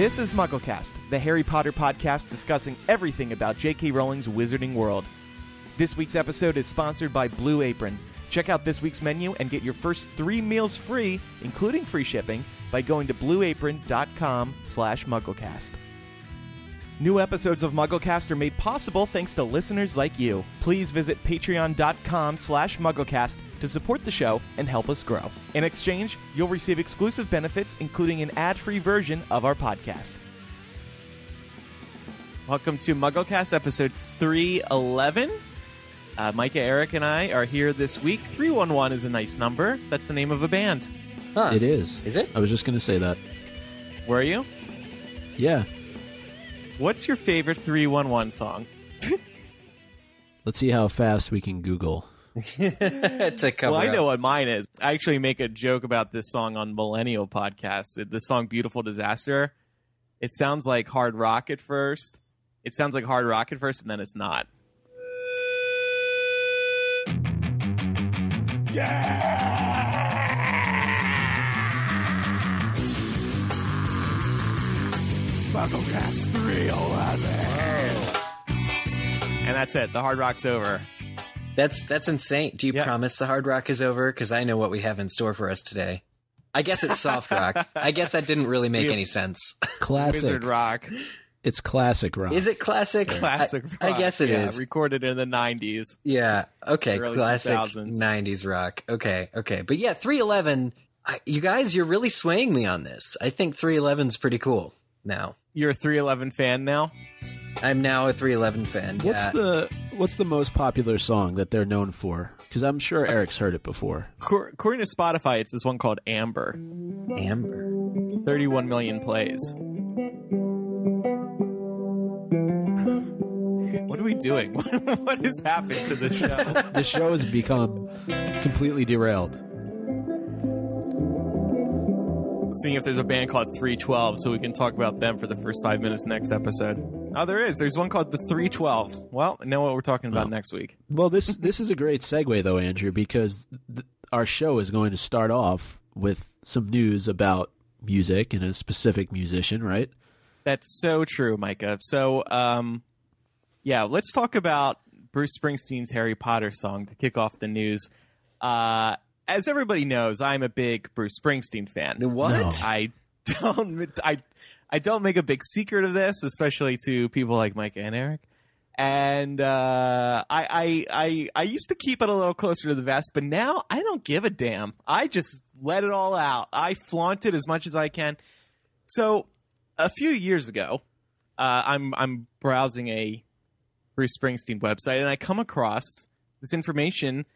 This is MuggleCast, the Harry Potter podcast discussing everything about J.K. Rowling's Wizarding World. This week's episode is sponsored by Blue Apron. Check out this week's menu and get your first three meals free, including free shipping, by going to blueapron.com slash mugglecast. New episodes of MuggleCast are made possible thanks to listeners like you. Please visit patreon.com slash mugglecast to support the show and help us grow. In exchange, you'll receive exclusive benefits, including an ad-free version of our podcast. Welcome to MuggleCast episode 311. Uh, Micah, Eric, and I are here this week. 311 is a nice number. That's the name of a band. Huh. It is. Is it? I was just going to say that. Were you? Yeah. What's your favorite 311 song? Let's see how fast we can Google. to cover well, I up. know what mine is. I actually make a joke about this song on Millennial Podcast. The- The song "Beautiful Disaster." It sounds like hard rock at first. It sounds like hard rock at first, and then it's not. MuggleCast 311. And that's it. The hard rock's over. That's that's insane. Do you Yeah. promise the hard rock is over? Because I know what we have in store for us today. I guess it's soft rock. I guess that didn't really make any sense. Classic. Wizard rock. It's classic rock. Is it classic? Classic I, rock. I guess it is. yeah, Recorded in the 90s. Yeah. Okay. Early Classic '90s rock. Okay. Okay. But yeah, 311. You guys, you're really swaying me on this. I think 311's pretty cool. Now, You're a 311 fan now? I'm now a 311 fan. What's yeah. the What's the most popular song that they're known for? Because I'm sure Eric's heard it before. Cor- According to Spotify, it's this one called Amber. Amber? 31 million plays. What are we doing? what is happening to the show? The show has become completely derailed. Seeing if there's a band called 312 so we can talk about them for the first five minutes next episode. Oh, there is. There's one called the 312. Well, know what we're talking about Oh. next week. Well, this this is a great segue though, Andrew, because th- our show is going to start off with some news about music and a specific musician, right? That's so true, Micah. So, um, yeah, let's talk about Bruce Springsteen's Harry Potter song to kick off the news. Uh, as everybody knows, I'm a big Bruce Springsteen fan. What? No. I don't, I, I don't make a big secret of this, especially to people like Mike and Eric. And uh, I, I, I, I used to keep it a little closer to the vest, but now I don't give a damn. I just let it all out. I flaunt it as much as I can. So a few years ago, uh, I'm I'm browsing a Bruce Springsteen website, and I come across this information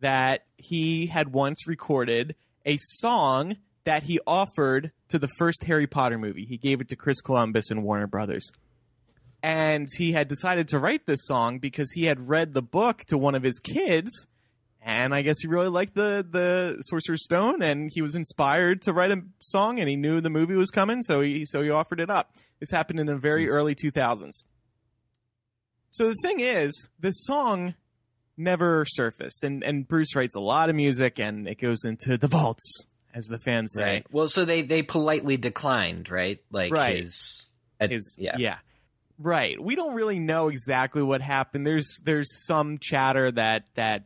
that he had once recorded a song that he offered to the first Harry Potter movie. He gave it to Chris Columbus and Warner Brothers. And he had decided to write this song because he had read the book to one of his kids, and I guess he really liked the the Sorcerer's Stone, and he was inspired to write a song, and he knew the movie was coming, so he so he offered it up. This happened in the very hmm. early 2000s. So the thing is, this song never surfaced, and and Bruce writes a lot of music, and it goes into the vaults, as the fans say. Right. Well, so they they politely declined, right? Like Right. his, His, yeah. yeah. Right. We don't really know exactly what happened. There's there's some chatter that that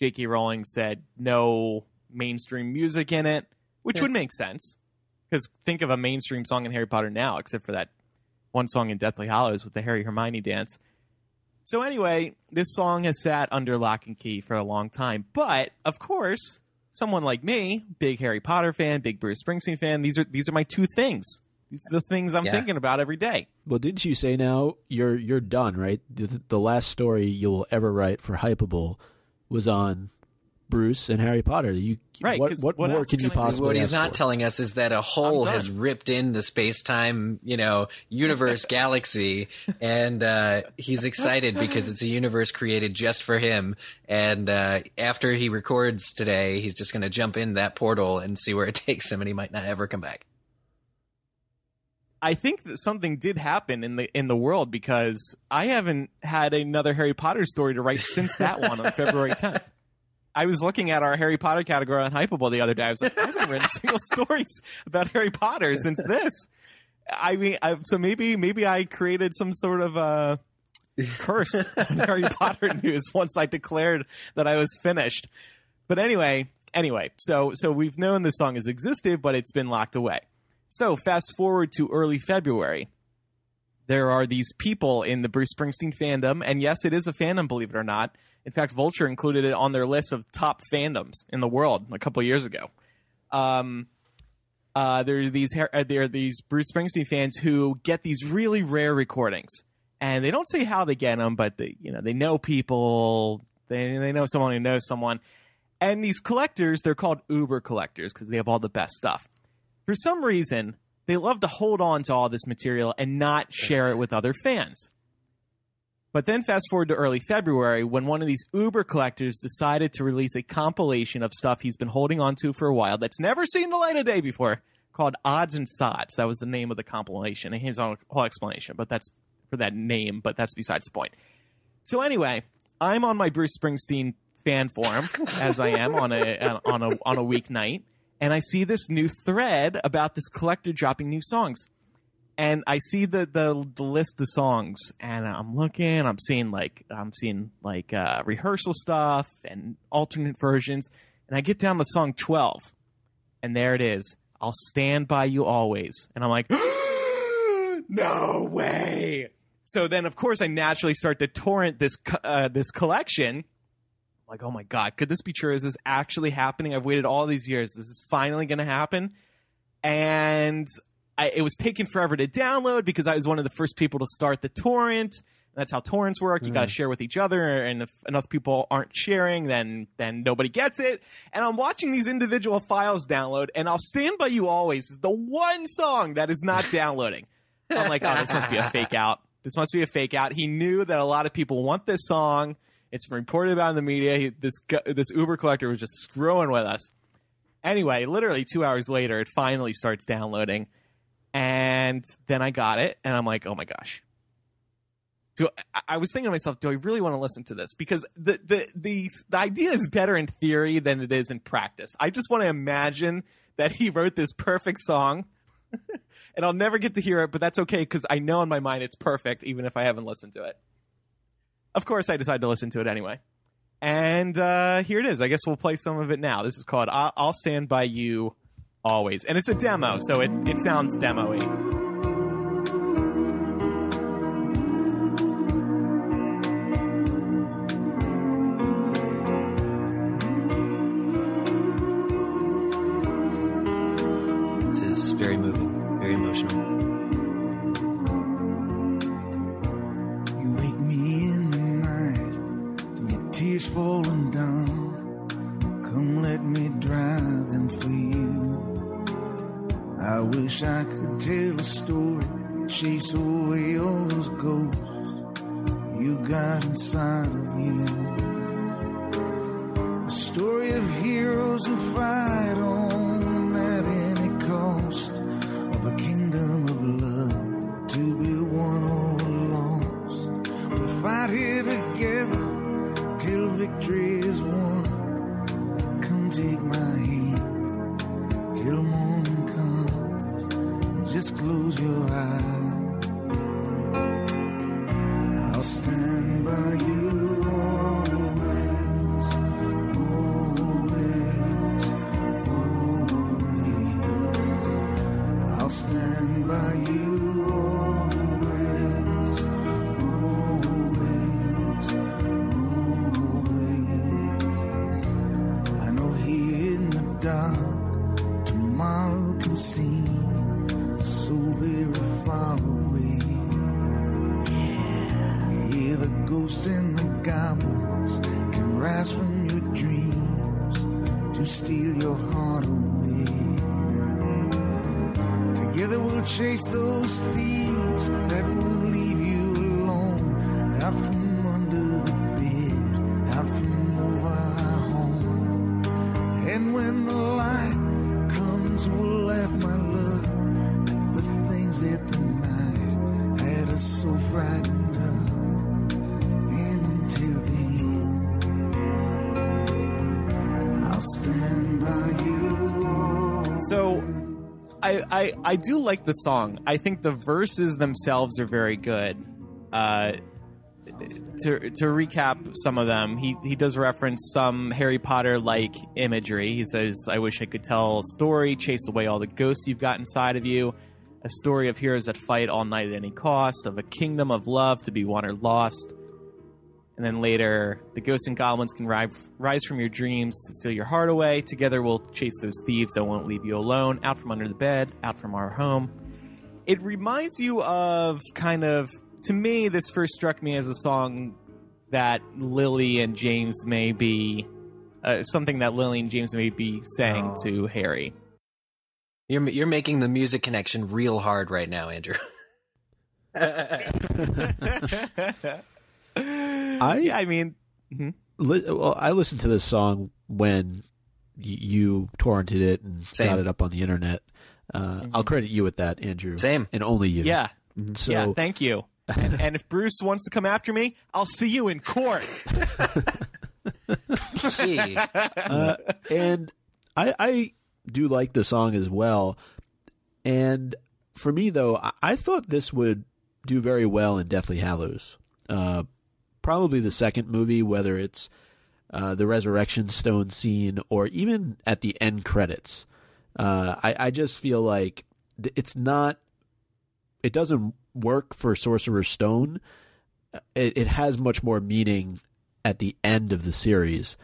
J.K. Rowling said no mainstream music in it, which Yeah. would make sense. Because think of a mainstream song in Harry Potter now, except for that one song in Deathly Hallows with the Harry Hermione dance. So anyway, this song has sat under lock and key for a long time. But of course, someone like me, big Harry Potter fan, big Bruce Springsteen fan, these are these are my two things. These are the things I'm Yeah. thinking about every day. Well, didn't you say now you're you're done, right? The, the last story you'll ever write for Hypable was on Bruce and Harry Potter. You Right, What, 'cause what, what more else can you can do? possibly? What he's ask not for? telling us is that a hole has ripped in the space time, you know, universe galaxy, and uh, he's excited because it's a universe created just for him. And uh, after he records today, he's just going to jump in that portal and see where it takes him, and he might not ever come back. I think that something did happen in the in the world because I haven't had another Harry Potter story to write since that one on February 10th. I was looking at our Harry Potter category on Hypable the other day. I was like, I haven't read a single stories about Harry Potter since this. I mean, I, so maybe maybe I created some sort of uh, curse on Harry Potter news once I declared that I was finished. But anyway, anyway, so so we've known this song has existed, but it's been locked away. So fast forward to early February. There are these people in the Bruce Springsteen fandom, and yes, it is a fandom, believe it or not. In fact, Vulture included it on their list of top fandoms in the world a couple years ago. Um, uh, there's these uh, there are these Bruce Springsteen fans who get these really rare recordings, and they don't say how they get them, but they you know they know people, they they know someone who knows someone, and these collectors they're called Uber collectors because they have all the best stuff. For some reason, they love to hold on to all this material and not share it with other fans. But then fast forward to early February when one of these Uber collectors decided to release a compilation of stuff he's been holding on to for a while that's never seen the light of day before called Odds and Sods. That was the name of the compilation and his own whole explanation, but that's for that name, but that's besides the point. So anyway, I'm on my Bruce Springsteen fan forum as I am on a on a on a weeknight and I see this new thread about this collector dropping new songs and I see the, the the list of songs, and I'm looking. I'm seeing like I'm seeing like uh, rehearsal stuff and alternate versions, and I get down to song twelve, and there it is. I'll stand by you always, and I'm like, no way. So then, of course, I naturally start to torrent this uh, this collection. Like, oh my god, could this be true? Is this actually happening? I've waited all these years. This is finally going to happen, and I, it was taking forever to download because I was one of the first people to start the torrent. That's how torrents work. You got to mm. share with each other, and if enough people aren't sharing, then then nobody gets it. And I'm watching these individual files download, and I'll stand by you always is the one song that is not downloading. I'm like, oh, this must be a fake out. This must be a fake out. He knew that a lot of people want this song. It's been reported about in the media. He, this this Uber collector was just screwing with us. Anyway, literally two hours later, it finally starts downloading and then I got it, and I'm like, oh my gosh. I, I was thinking to myself, do I really want to listen to this? Because the, the the the idea is better in theory than it is in practice. I just want to imagine that he wrote this perfect song, and I'll never get to hear it, but that's okay because I know in my mind it's perfect, even if I haven't listened to it. Of course, I decided to listen to it anyway. And uh, here it is. I guess we'll play some of it now. This is called I'll Stand By You always. And it's a demo, so it, it sounds demo-y. This is very moving, very emotional. You wake me in the night, your tears falling down. Come, let me dry them for you. I wish I could tell a story, chase away all those ghosts you got inside of you. A story of heroes who fight I, do like the song. I think the verses themselves are very good. Uh, to to recap some of them, he he does reference some Harry Potter like imagery. He says, "I wish I could tell a story, chase away all the ghosts you've got inside of you." A story of heroes that fight all night at any cost, of a kingdom of love to be won or lost. And then later, the ghosts and goblins can ri- rise from your dreams to steal your heart away. Together, we'll chase those thieves that won't leave you alone, out from under the bed, out from our home. It reminds you of kind of, to me, this first struck me as a song that Lily and James may be, uh, something that Lily and James may be saying Oh. to Harry. You're you're making the music connection real hard right now, Andrew. I yeah, I mean, li- well, I listened to this song when y- you torrented it and Same. got it up on the internet. Uh, I'll credit you with that, Andrew. Same. and only you. yeah, So yeah, thank you. and, and if Bruce wants to come after me, I'll see you in court. Gee. uh, and I, I do like the song as well. And for me, though, I, I thought this would do very well in Deathly Hallows. Uh, probably the second movie, whether it's uh, the Resurrection Stone scene or even at the end credits. Uh, I, I just feel like it's not. It doesn't work for Sorcerer's Stone. It, it has much more meaning at the end of the series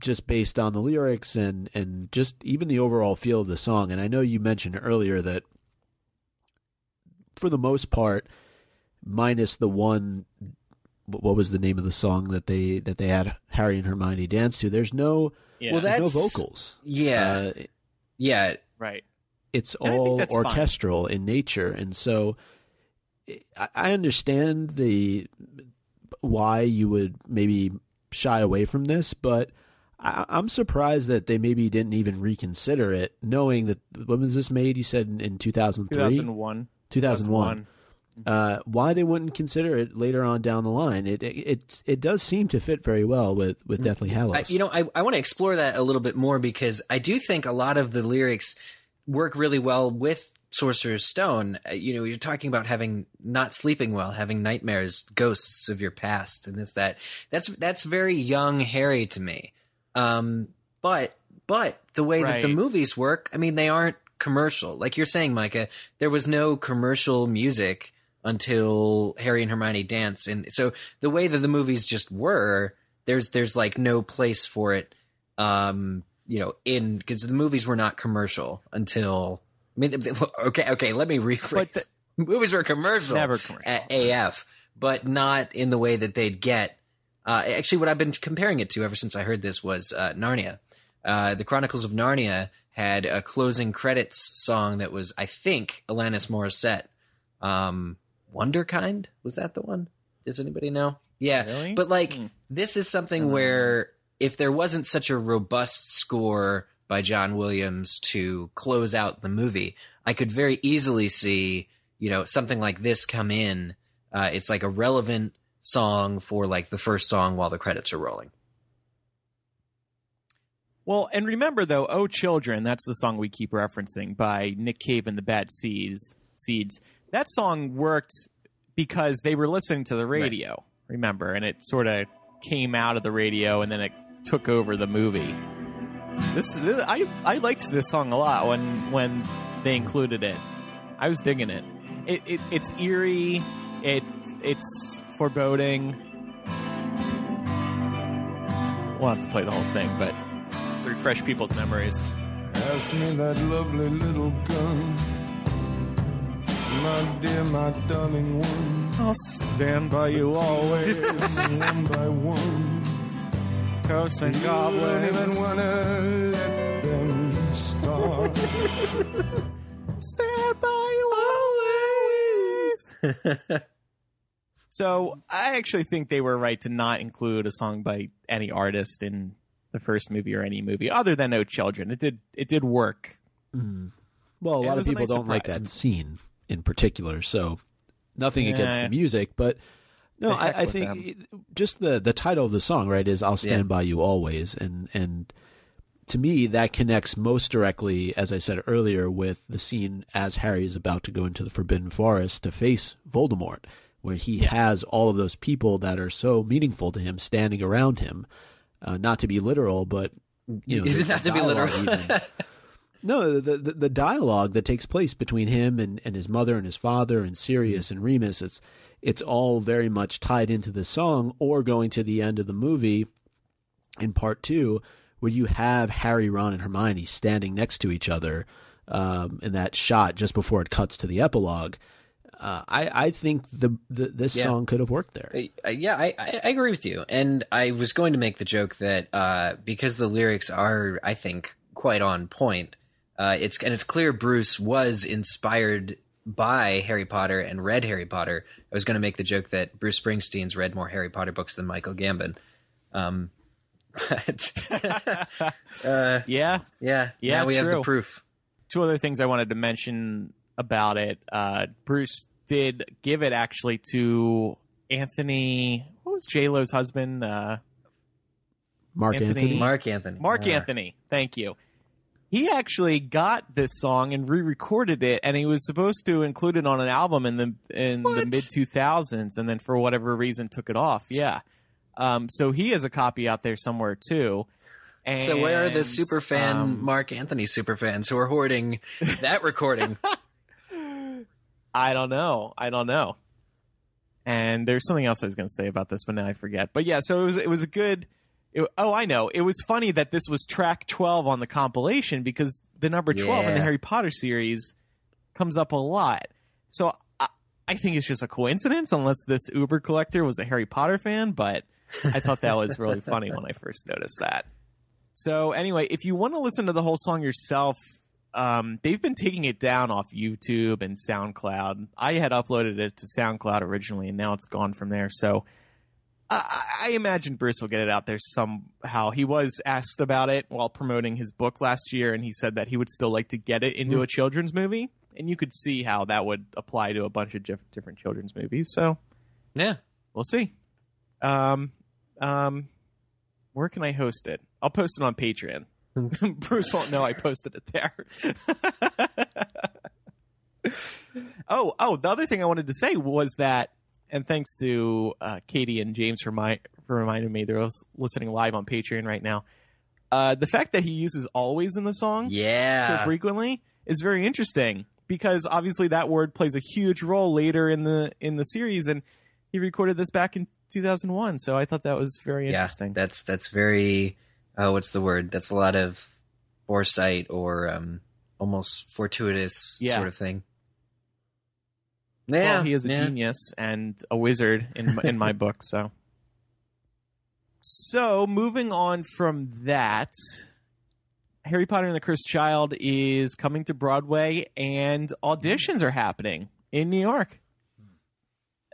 just based on the lyrics and and just even the overall feel of the song. And I know you mentioned earlier that for the most part, minus the one, what was the name of the song that they that they had Harry and Hermione dance to? There's no Yeah, Well, there's no vocals. Yeah. Uh, yeah. right. it's And all that's fine. orchestral in nature, and so I, I understand the why you would maybe shy away from this, but I, I'm surprised that they maybe didn't even reconsider it, knowing that when was this made? You said in, in 2003, 2001. 2001. Uh, why they wouldn't consider it later on down the line? It it it, it does seem to fit very well with with Deathly Hallows. I, you know, I, I want to explore that a little bit more because I do think a lot of the lyrics work really well with Sorcerer's Stone. Uh, You know, you're talking about having not sleeping well, having nightmares, ghosts of your past, and this that. That's that's very young Harry to me. Um, but but the way that the movies work, I mean, they aren't commercial. Like you're saying, Micah, there was no commercial music until Harry and Hermione dance, and so the way that the movies just were, there's there's like no place for it, um, you know, in because the movies were not commercial until. I mean, okay, okay, let me rephrase. The- movies were commercial, Never commercial. at AF, but not in the way that they'd get. Uh, actually, what I've been comparing it to ever since I heard this was uh, Narnia. Uh, the Chronicles of Narnia had a closing credits song that was, I think, Alanis Morissette. Um, Wunderkind was that the one? Does anybody know? Yeah, Really? but like Hmm. this is something where if there wasn't such a robust score by John Williams to close out the movie, I could very easily see you know something like this come in. Uh, it's like a relevant song for like the first song while the credits are rolling. Well, and remember though, "Oh Children," that's the song we keep referencing by Nick Cave and the Bad Seeds. Seeds. That song worked because they were listening to the radio. Remember, and it sort of came out of the radio, and then it took over the movie. This, this I I liked this song a lot when when they included it. I was digging it. It, it it's eerie. It it's foreboding. We'll have to play the whole thing, but to refresh people's memories. Pass me that lovely little gun. My dear, my darling one. I'll stand by you always, one by one. ghosts and You don't even wanna let them start. Stand by you always. so I actually think they were right to not include a song by any artist in the first movie or any movie other than "No Children." It did it did work. Mm. Well, a lot of people nice don't like that scene in particular, so nothing against the music, but no, I, I think them. just the the title of the song, right, is "I'll stand Yeah. by you always," and and to me, that connects most directly, as I said earlier, with the scene as Harry is about to go into the Forbidden Forest to face Voldemort, where he has all of those people that are so meaningful to him standing around him. Uh, not to be literal, but you know, Is it not to be literal? No, the, the the dialogue that takes place between him and, and his mother and his father and Sirius and Remus, it's it's all very much tied into the song or going to the end of the movie in part two, where you have Harry, Ron, and Hermione standing next to each other um, in that shot just before it cuts to the epilogue. Uh, I I think the, the this Yeah. song could have worked there. Uh, yeah, I, I, I agree with you. And I was going to make the joke that uh, because the lyrics are, I think, quite on point. Uh, it's and it's clear Bruce was inspired by Harry Potter and read Harry Potter. I was going to make the joke that Bruce Springsteen's read more Harry Potter books than Michael Gambon. Um, but uh, Yeah. yeah, Yeah, now we have the proof. Two other things I wanted to mention about it. Uh, Bruce did give it actually to Anthony. What was J Lo's husband? Uh, Marc Anthony- Anthony. Marc Anthony. Marc Anthony. Thank you. He actually got this song and re-recorded it, and he was supposed to include it on an album in the in the mid two thousands, and then for whatever reason took it off. Yeah. Um, so he has a copy out there somewhere too. And, So where are the super fan um, Marc Anthony super fans who are hoarding that recording? I don't know. I don't know. And there's something else I was going to say about this, but now I forget. But yeah, so it was it was a good. It, oh, I know. It was funny that this was track 12 on the compilation because the number 12 in the Harry Potter series comes up a lot. So I, I think it's just a coincidence, unless this Uber collector was a Harry Potter fan. But I thought that was really funny when I first noticed that. So anyway, if you want to listen to the whole song yourself, um, they've been taking it down off YouTube and SoundCloud. I had uploaded it to SoundCloud originally, and now it's gone from there. So I, I imagine Bruce will get it out there somehow. He was asked about it while promoting his book last year, and he said that he would still like to get it into a children's movie. And you could see how that would apply to a bunch of diff- different children's movies. So Yeah. we'll see. Um, um, where can I host it? I'll post it on Patreon. Bruce won't know I posted it there. oh, oh, the other thing I wanted to say was that, and thanks to uh, Katie and James for my for reminding me they're lis- listening live on Patreon right now. Uh, the fact that he uses always in the song Yeah. so frequently is very interesting because obviously that word plays a huge role later in the in the series and he recorded this back in 2001 so i thought that was very yeah. interesting That's that's very oh, what's the word? That's a lot of foresight or um almost fortuitous Yeah. sort of thing. Yeah, well, he is a yeah. genius and a wizard in my, in my book so. So moving on from that harry potter and the cursed child is coming to broadway and auditions are happening in new york.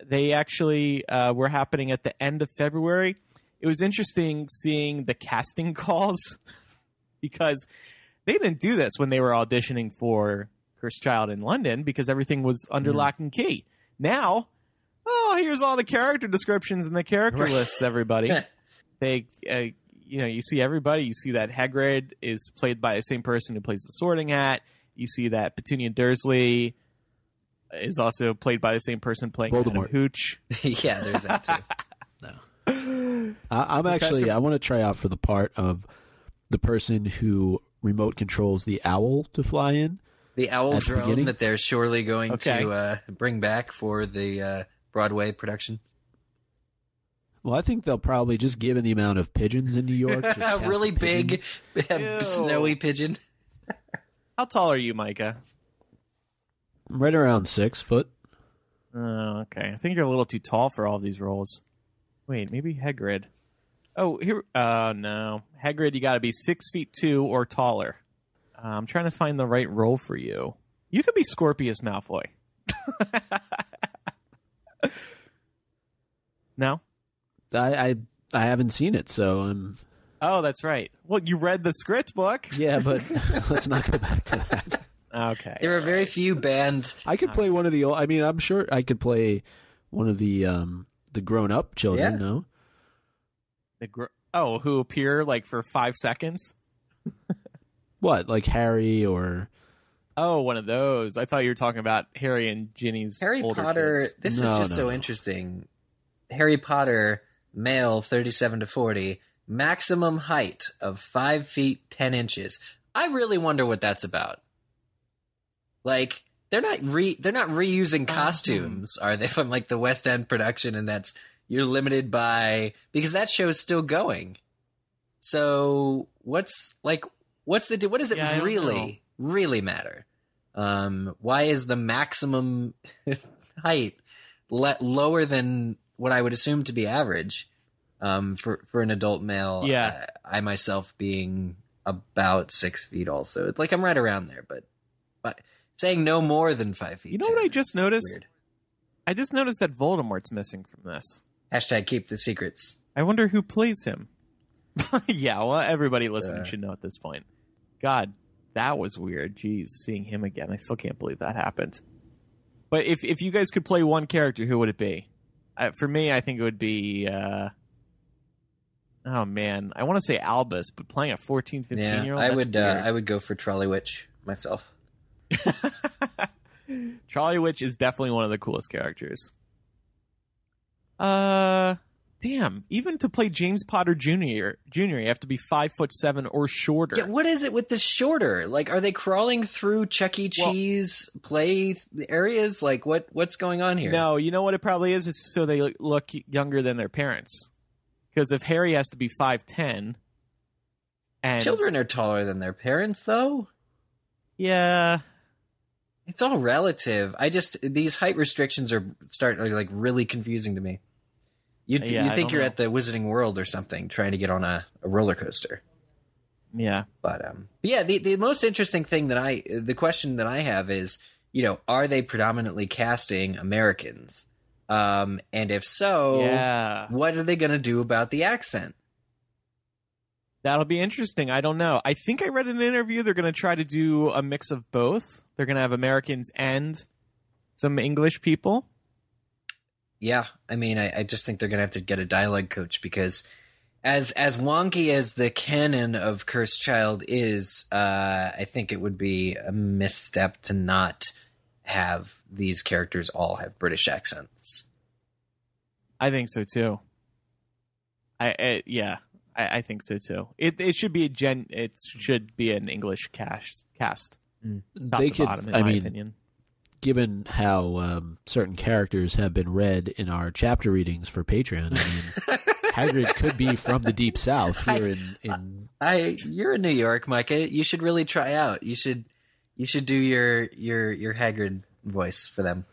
They actually uh, were happening at the end of february. It was interesting seeing the casting calls because they didn't do this when they were auditioning for Cursed Child in London because everything was under lock and key. Now, oh, here's all the character descriptions and the character lists, everybody. they, uh, you know, you see everybody. You see that Hagrid is played by the same person who plays the Sorting Hat. You see that Petunia Dursley is also played by the same person playing Madam Voldemort. Hooch. yeah, there's that too. I, I'm actually. Professor- I want to try out for the part of the person who remote controls the owl to fly in. The owl At drone beginning? that they're surely going Okay. to uh, bring back for the uh, Broadway production. Well, I think they'll probably just given the amount of pigeons in New York, just A really a big, snowy pigeon. How tall are you, Micah? right around six foot. Oh, okay. I think you're a little too tall for all these roles. Wait, maybe Hagrid. Oh, here. Uh, no, Hagrid. You got to be six feet two or taller. Uh, I'm trying to find the right role for you. You could be Scorpius Malfoy. no. I, I I haven't seen it, so I'm. Oh, that's right. Well, you read the script book. Yeah, but let's not go back to that. Okay. There are very few band. I could play one of the. old I mean, I'm sure I could play one of the um the grown up children. Yeah. No, The gr- oh, who appear like for five seconds? What, like Harry or Oh, one of those. I thought you were talking about Harry and Ginny's Harry older Potter. kids. This No, is just no, so no. interesting. Harry Potter, male, thirty-seven to forty, maximum height of five feet ten inches. I really wonder what that's about. Like they're not re they're not reusing uh-huh. costumes, are they? From like the West End production, and that's you're limited by because that show's still going. So what's like what's the what does it Yeah, really really matter? Um, why is the maximum height le- lower than what I would assume to be average um, for for an adult male? Yeah. uh, I myself being about six feet, also It's like I'm right around there, but but saying no more than five feet. You know what I just noticed? weird. I just noticed that Voldemort's missing from this. Hashtag keep the secrets. I wonder who plays him. yeah, well, everybody listening Uh. should know at this point. God, that was weird. Jeez, seeing him again. I still can't believe that happened. But if if you guys could play one character, who would it be? Uh, for me, I think it would be. Uh, oh man, I want to say Albus, but playing a 14, 15 Yeah, year old. I would uh, I would go for Trolley Witch myself. Trolley Witch is definitely one of the coolest characters. Uh, damn. Even to play James Potter Jr., Jr., you have to be five foot seven or shorter. Yeah, what is it with the shorter? Like, are they crawling through Chuck E. Well- Cheese play areas? Like, what what's going on here? No, you know what it probably is? It's so they look younger than their parents. Because if Harry has to be five ten, and children are taller than their parents, though. yeah, It's all relative. I just these height restrictions are start are like really confusing to me. You Yeah, you think you're know. at the Wizarding World or something, trying to get on a, a roller coaster. yeah, But um, but yeah, the the most interesting thing that I the question that I have is, you know, are they predominantly casting Americans? Um, and if so, yeah. what are they going to do about the accent? That'll be interesting. I don't know. I think I read in an interview they're going to try to do a mix of both. They're going to have Americans and some English people. Yeah, I mean, I, I just think they're gonna have to get a dialogue coach because, as as wonky as the canon of Cursed Child is, uh, I think it would be a misstep to not have these characters all have British accents. I think so too. I, I yeah, I, I think so too. It it should be a gen. It should be an English cast cast. Top they to could. bottom, in I my mean, opinion. Given how um, certain characters have been read in our chapter readings for Patreon, I mean, Hagrid could be from the deep south here in, in I, you're in New York, Micah. You should really try out. You should, you should do your your your Hagrid voice for them.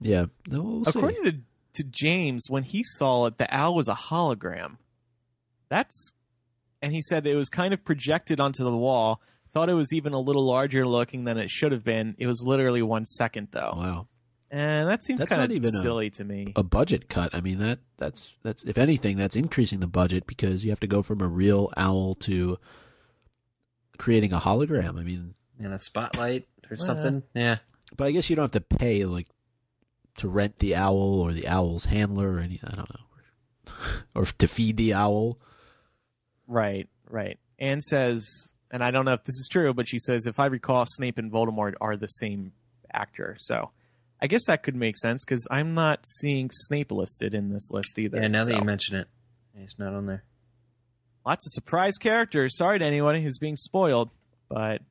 yeah. No, we'll see. According to to James, when he saw it, the owl was a hologram. That's, and he said it was kind of projected onto the wall. Thought it was even a little larger looking than it should have been. It was literally one second though, Wow, and that seems That's kind of even a- silly to me. a budget cut. I mean that that's that's if anything, that's increasing the budget because you have to go from a real owl to creating a hologram. I mean, And a spotlight or something. Yeah. but I guess you don't have to pay like to rent the owl or the owl's handler or any. I don't know, or to feed the owl. Right, right. Anne says, and I don't know if this is true, but she says, if I recall, Snape and Voldemort are the same actor. So I guess that could make sense because I'm not seeing Snape listed in this list either. Yeah. Now that you mention it, he's not on there. lots of surprise characters. Sorry to anyone who's being spoiled, but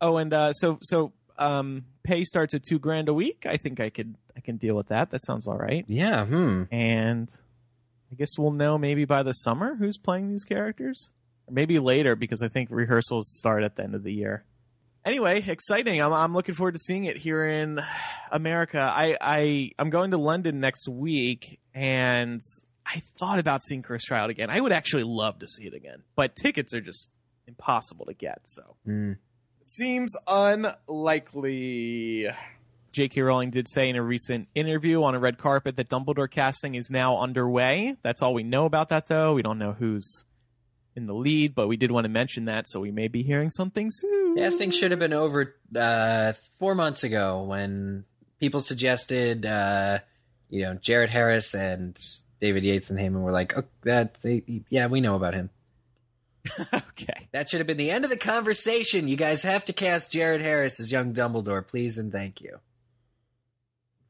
oh, and uh, so so um, pay starts at two grand a week. I think I could I can deal with that. That sounds all right. Yeah. Hmm. And I guess we'll know maybe by the summer who's playing these characters, maybe later because I think rehearsals start at the end of the year. Anyway, exciting! I'm I'm looking forward to seeing it here in America. I I I'm going to London next week, and I thought about seeing Cursed Child again. I would actually love to see it again, but tickets are just impossible to get. So Hmm. Seems unlikely. J.K. Rowling did say in a recent interview on a red carpet that Dumbledore casting is now underway. That's all we know about that, though. We don't know who's in the lead, but we did want to mention that, so we may be hearing something soon. Casting should have been over uh, four months ago when people suggested, uh, you know, Jared Harris and David Yates and Heyman were like, oh, that they, yeah, we know about him. okay. That should have been the end of the conversation. You guys have to cast Jared Harris as young Dumbledore, please and thank you.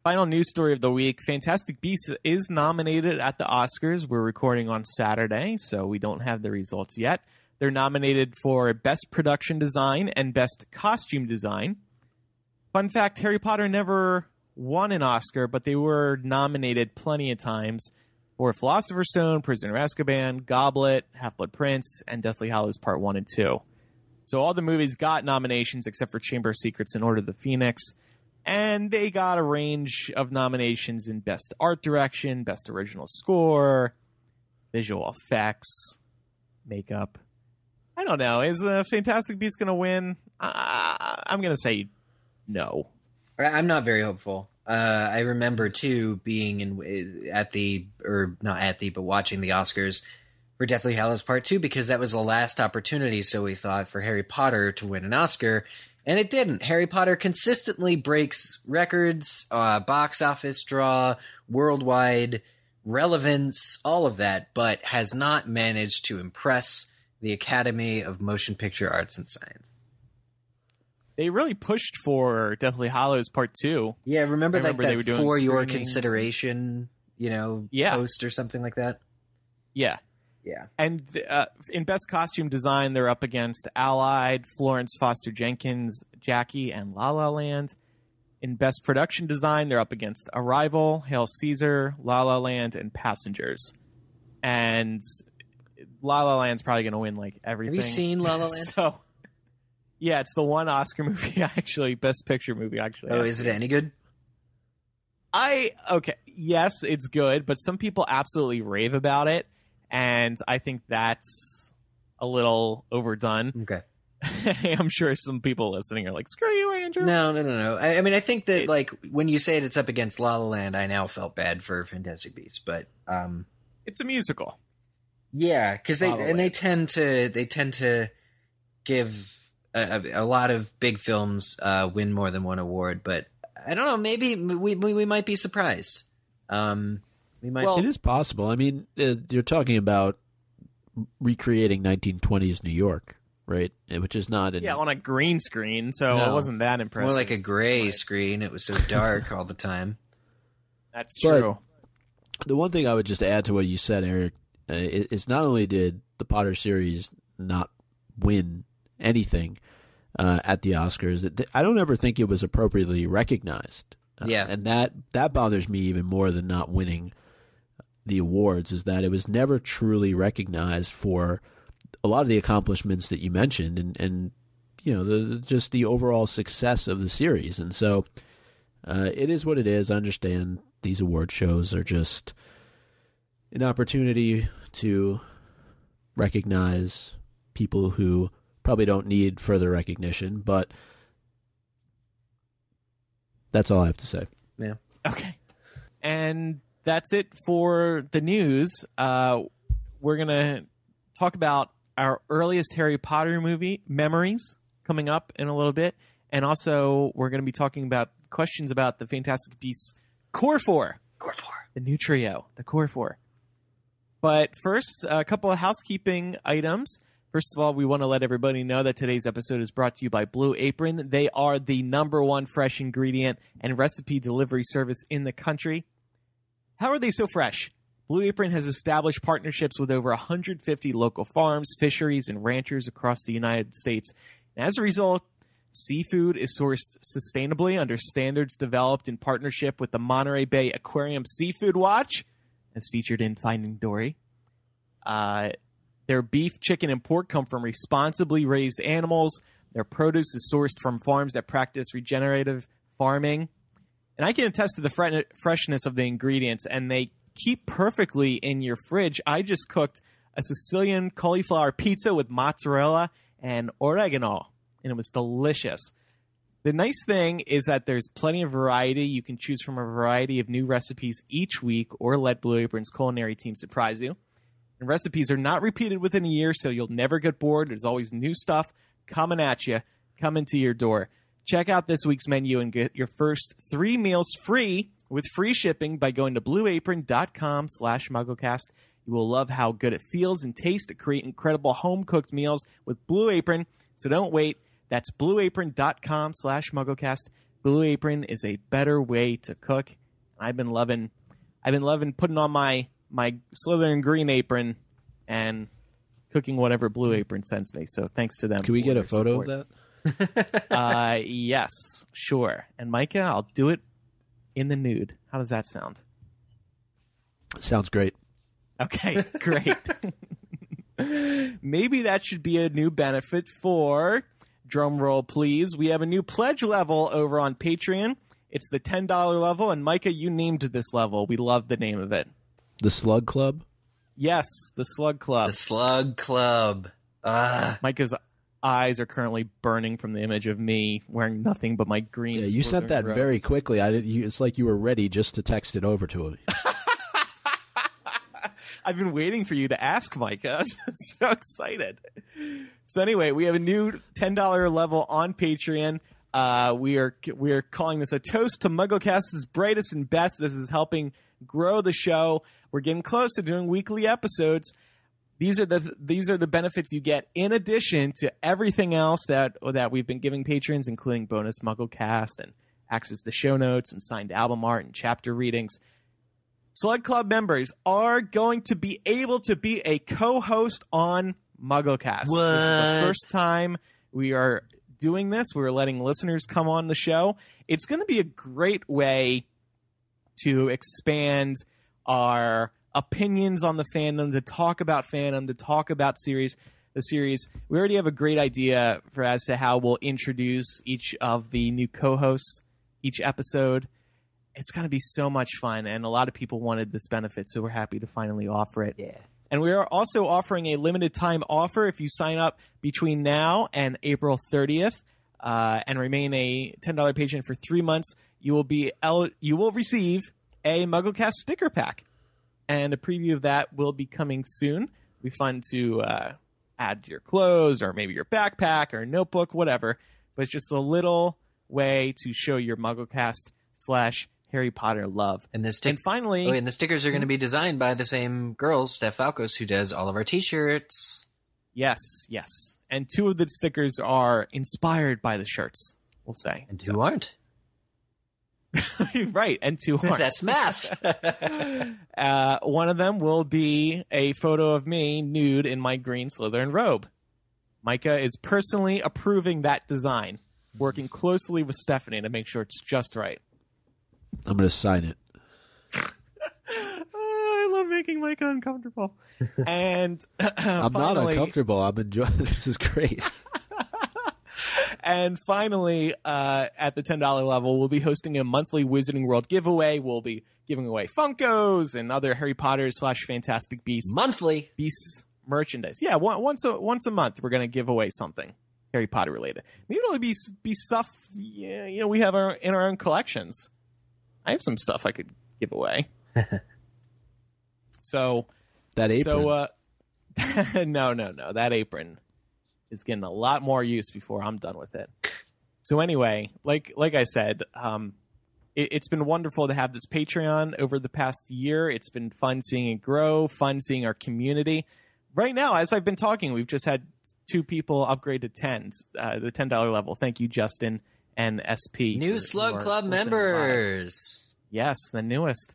Final news story of the week Fantastic Beasts is nominated at the Oscars. We're recording on Saturday, so we don't have the results yet. They're nominated for Best Production Design and Best Costume Design. Fun fact Harry Potter never won an Oscar, but they were nominated plenty of times for Philosopher's Stone, Prisoner of Azkaban, Goblet, Half Blood Prince, and Deathly Hallows Part 1 and 2. So all the movies got nominations except for Chamber of Secrets and Order of the Phoenix and they got a range of nominations in best art direction, best original score, visual effects, makeup. I don't know. Is uh, Fantastic Beasts going to win? Uh, I'm going to say no. I'm not very hopeful. Uh, I remember too being in at the or not at the but watching the Oscars for Deathly Hallows Part Two because that was the last opportunity. So we thought for Harry Potter to win an Oscar, and it didn't. Harry Potter consistently breaks records, uh, box office draw, worldwide relevance, all of that, but has not managed to impress the Academy of Motion Picture Arts and Science. They really pushed for Deathly Hallows Part Two. Yeah, remember, remember like they were that doing for your consideration, you know, Yeah. post or something like that. Yeah, Yeah. and uh, in best costume design, they're up against Allied, Florence Foster Jenkins, Jackie, and La La Land. In best production design, they're up against Arrival, Hail Caesar, La La Land, and Passengers. And La La Land's probably going to win like everything. Have you seen La La Land? so, yeah, it's the one Oscar movie actually, best picture movie actually. Oh, I've is it any good? I okay, yes, it's good, but some people absolutely rave about it, and I think that's a little overdone. Okay. I'm sure some people listening are like, "Screw you, Andrew." No, no, no, no. I, I mean, I think that It- like when you say it, it's up against La La Land. I now felt bad for Fantastic Beasts, but um, It's a musical. yeah, because they La La and they tend to they tend to give a, a, a lot of big films uh, win more than one award, but I don't know. Maybe we we, we might be surprised. Um, we might. Well- It is possible. I mean, uh, you're talking about recreating 1920s New York, right? Which is not an, Yeah, on a green screen, so No. it wasn't that impressive. more like a gray screen. It was so dark all the time. That's But- true. the one thing I would just add to what you said, Eric, uh, i- is not only did the Potter series not win anything uh, at the Oscars, that th- I don't ever think it was appropriately recognized. Uh, Yeah. and that that bothers me even more than not winning the awards is that it was never truly recognized for a lot of the accomplishments that you mentioned and and you know the just the overall success of the series and so uh, it is what it is. I understand these award shows are just an opportunity to recognize people who probably don't need further recognition, but that's all I have to say. Yeah. Okay. And that's it for the news. Uh, we're going to talk about our earliest Harry Potter movie memories coming up in a little bit. And also, we're going to be talking about questions about the Fantastic Beasts Core 4, Core four. the new trio, the Core 4. But first, a couple of housekeeping items. First of all, we want to let everybody know that today's episode is brought to you by Blue Apron. They are the number one fresh ingredient and recipe delivery service in the country. How are they so fresh? Blue Apron has established partnerships with over 150 local farms, fisheries, and ranchers across the United States. And as a result, seafood is sourced sustainably under standards developed in partnership with the Monterey Bay Aquarium Seafood Watch, as featured in Finding Dory. Uh, their beef, chicken, and pork come from responsibly raised animals. Their produce is sourced from farms that practice regenerative farming. And I can attest to the fre- freshness of the ingredients, and they keep perfectly in your fridge. I just cooked a Sicilian cauliflower pizza with mozzarella and oregano, and it was delicious. The nice thing is that there's plenty of variety. You can choose from a variety of new recipes each week or let Blue Apron's culinary team surprise you. And recipes are not repeated within a year, so you'll never get bored. There's always new stuff coming at you, coming to your door. Check out this week's menu and get your first three meals free with free shipping by going to blueapron.com slash mugglecast. You will love how good it feels and tastes to create incredible home cooked meals with Blue Apron. So don't wait. That's blueapron.com slash mugglecast. Blue Apron is a better way to cook. I've been loving I've been loving putting on my my Slytherin green apron and cooking whatever Blue Apron sends me. So thanks to them. Can we get a photo support. of that? Uh, yes, sure. And Micah, I'll do it in the nude. How does that sound? Sounds great. Okay, great. Maybe that should be a new benefit for drum roll, please. We have a new pledge level over on Patreon. It's the ten dollar level, and Micah, you named this level. We love the name of it. The Slug Club. Yes, the Slug Club. The Slug Club. Ah, Micah's eyes are currently burning from the image of me wearing nothing but my green. Yeah, you sent that robe. very quickly. I did, you, it's like you were ready just to text it over to him. I've been waiting for you to ask, Micah. I'm just so excited. So anyway, we have a new ten dollar level on Patreon. Uh, we are we are calling this a toast to MuggleCast's brightest and best. This is helping grow the show. We're getting close to doing weekly episodes. These are the these are the benefits you get in addition to everything else that that we've been giving patrons, including bonus MuggleCast and access to show notes and signed album art and chapter readings. Slug Club members are going to be able to be a co-host on MuggleCast. This is the What? first time we are doing this. We're letting listeners come on the show. It's going to be a great way to expand our opinions on the fandom, to talk about fandom, to talk about series. The series. We already have a great idea for as to how we'll introduce each of the new co-hosts each episode it's going to be so much fun and a lot of people wanted this benefit so we're happy to finally offer it yeah. and we are also offering a limited time offer if you sign up between now and april 30th uh, and remain a $10 patient for three months you will be el- you will receive a mugglecast sticker pack and a preview of that will be coming soon be fun to uh, add to your clothes or maybe your backpack or notebook whatever but it's just a little way to show your mugglecast slash harry potter love And the stick. and finally Oh, and the stickers are going to be designed by the same girl, Steph Falcos, who does all of our T-shirts. Yes, yes. And two of the stickers are inspired by the shirts, we'll say. And who aren't? right, and two aren't. That's math. uh, one of them will be a photo of me nude in my green Slytherin robe. Micah is personally approving that design, working closely with Stephanie to make sure it's just right. I'm going to sign it. Oh, I love making Micah uncomfortable. and I'm not uncomfortable. I'm enjoying. This is great. And finally, uh, at the ten dollar level, we'll be hosting a monthly Wizarding World giveaway. We'll be giving away Funkos and other Harry Potter slash Fantastic Beasts Monthly. Beasts merchandise. Yeah, one, once a once a month, we're gonna give away something Harry Potter related. Maybe it'll be be stuff. Yeah, you know, we have our in our own collections. I have some stuff I could give away. so That apron. so uh, no, no, no. That apron is getting a lot more use before I'm done with it. So anyway, like like I said, um, it, it's been wonderful to have this Patreon over the past year. It's been fun seeing it grow, fun seeing our community. Right now, as I've been talking, we've just had two people upgrade to tens, uh, the ten dollar level. Thank you, Justin and SP. New Slug Club members. Yes, the newest.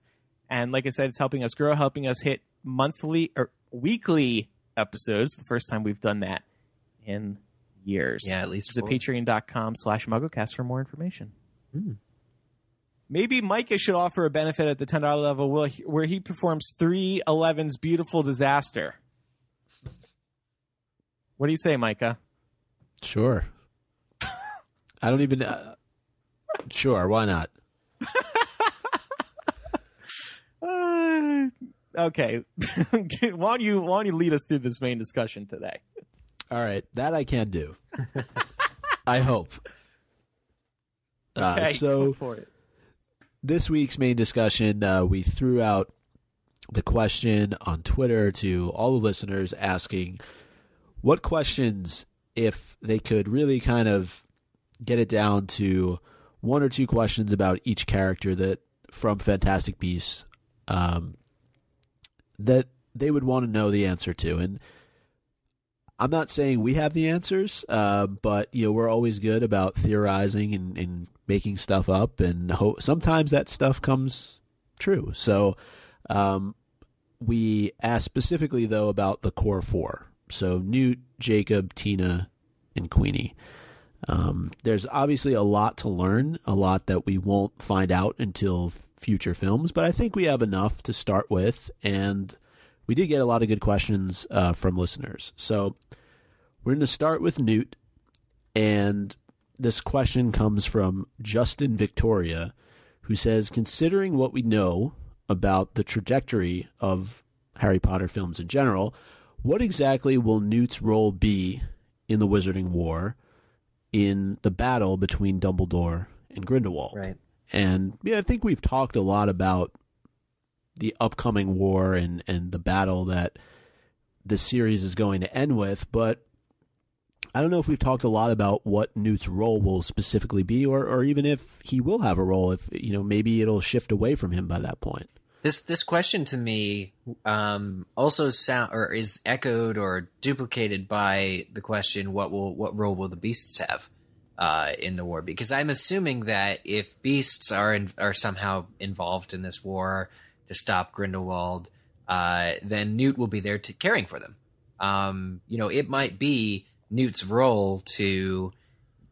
And like I said, it's helping us grow, helping us hit monthly or weekly episodes. The first time we've done that in years. Yeah, at least Visit patreon.com slash mugglecast for more information. Maybe Micah should offer a benefit at the $10 level where he performs 311's Beautiful Disaster. What do you say, Micah? Sure. I don't even. Uh, sure, why not? Uh, okay. why, don't you, why don't you lead us through this main discussion today? All right, that I can do. I hope. Uh, Okay, so for it. this week's main discussion, uh, we threw out the question on Twitter to all the listeners asking what questions, if they could really kind of get it down to one or two questions about each character that from Fantastic Beasts, um, that they would want to know the answer to. And I'm not saying we have the answers, uh, but you know we're always good about theorizing and, and making stuff up, and ho- sometimes that stuff comes true. So um, we asked specifically though about the core four. So Newt, Jacob, Tina, and Queenie. Um, there's obviously a lot to learn, a lot that we won't find out until future films, but I think we have enough to start with, and we did get a lot of good questions uh, from listeners. So we're going to start with Newt, and this question comes from Justin Victoria, who says, considering what we know about the trajectory of Harry Potter films in general, what exactly will Newt's role be in the Wizarding War in the battle between Dumbledore and Grindelwald? Right. And yeah, I think we've talked a lot about the upcoming war and, and the battle that the series is going to end with, but I don't know if we've talked a lot about what Newt's role will specifically be, or, or even if he will have a role. If you know, maybe it'll shift away from him by that point. This this question to me um, also sound or is echoed or duplicated by the question what will what role will the beasts have uh, in the war? Because I'm assuming that if beasts are in, are somehow involved in this war to stop Grindelwald, uh, then Newt will be there to caring for them. Um, you know, it might be Newt's role to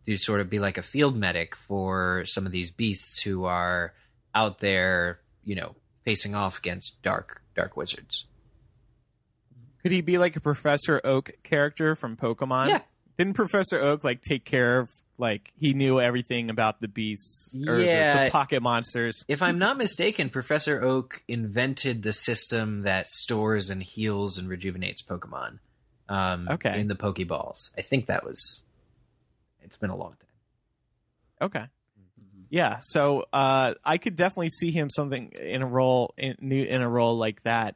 to sort of be like a field medic for some of these beasts who are out there, you know, facing off against dark dark wizards. Could he be like a Professor Oak character from Pokemon? Yeah. Didn't Professor Oak like take care of like he knew everything about the beasts or the- Yeah. the, pocket monsters? If I'm not mistaken, Professor Oak invented the system that stores and heals and rejuvenates Pokemon. Um, Okay. In the Pokeballs, I think that was. It's been a long time. Okay. Yeah, so uh, I could definitely see him something in a role in in a role like that.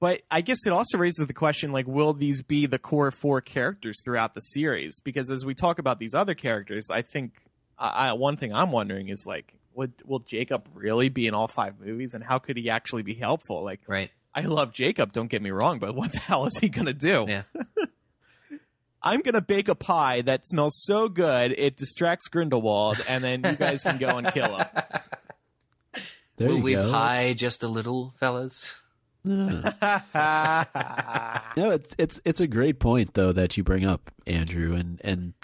But I guess it also raises the question like will these be the core four characters throughout the series? Because as we talk about these other characters, I think I, I, one thing I'm wondering is like would will Jacob really be in all five movies and how could he actually be helpful? Like Right. I love Jacob, don't get me wrong, but what the hell is he going to do? Yeah. I'm gonna bake a pie that smells so good it distracts Grindelwald, and then you guys can go and kill him. There Will you we go. pie just a little, fellas? No, it's it's it's a great point though that you bring up, Andrew, and and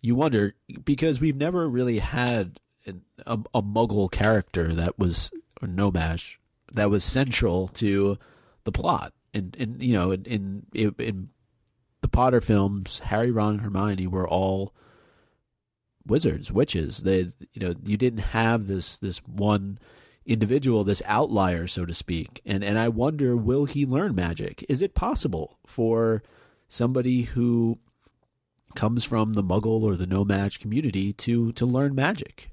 you wonder because we've never really had an, a, a Muggle character that was or No-Maj that was central to the plot, and and you know in in, in the Potter films, Harry, Ron, and Hermione were all wizards, witches. They you know you didn't have this this one individual, this outlier, so to speak. And and I wonder, will he learn magic? Is it possible for somebody who comes from the Muggle or the No-Maj community to to learn magic?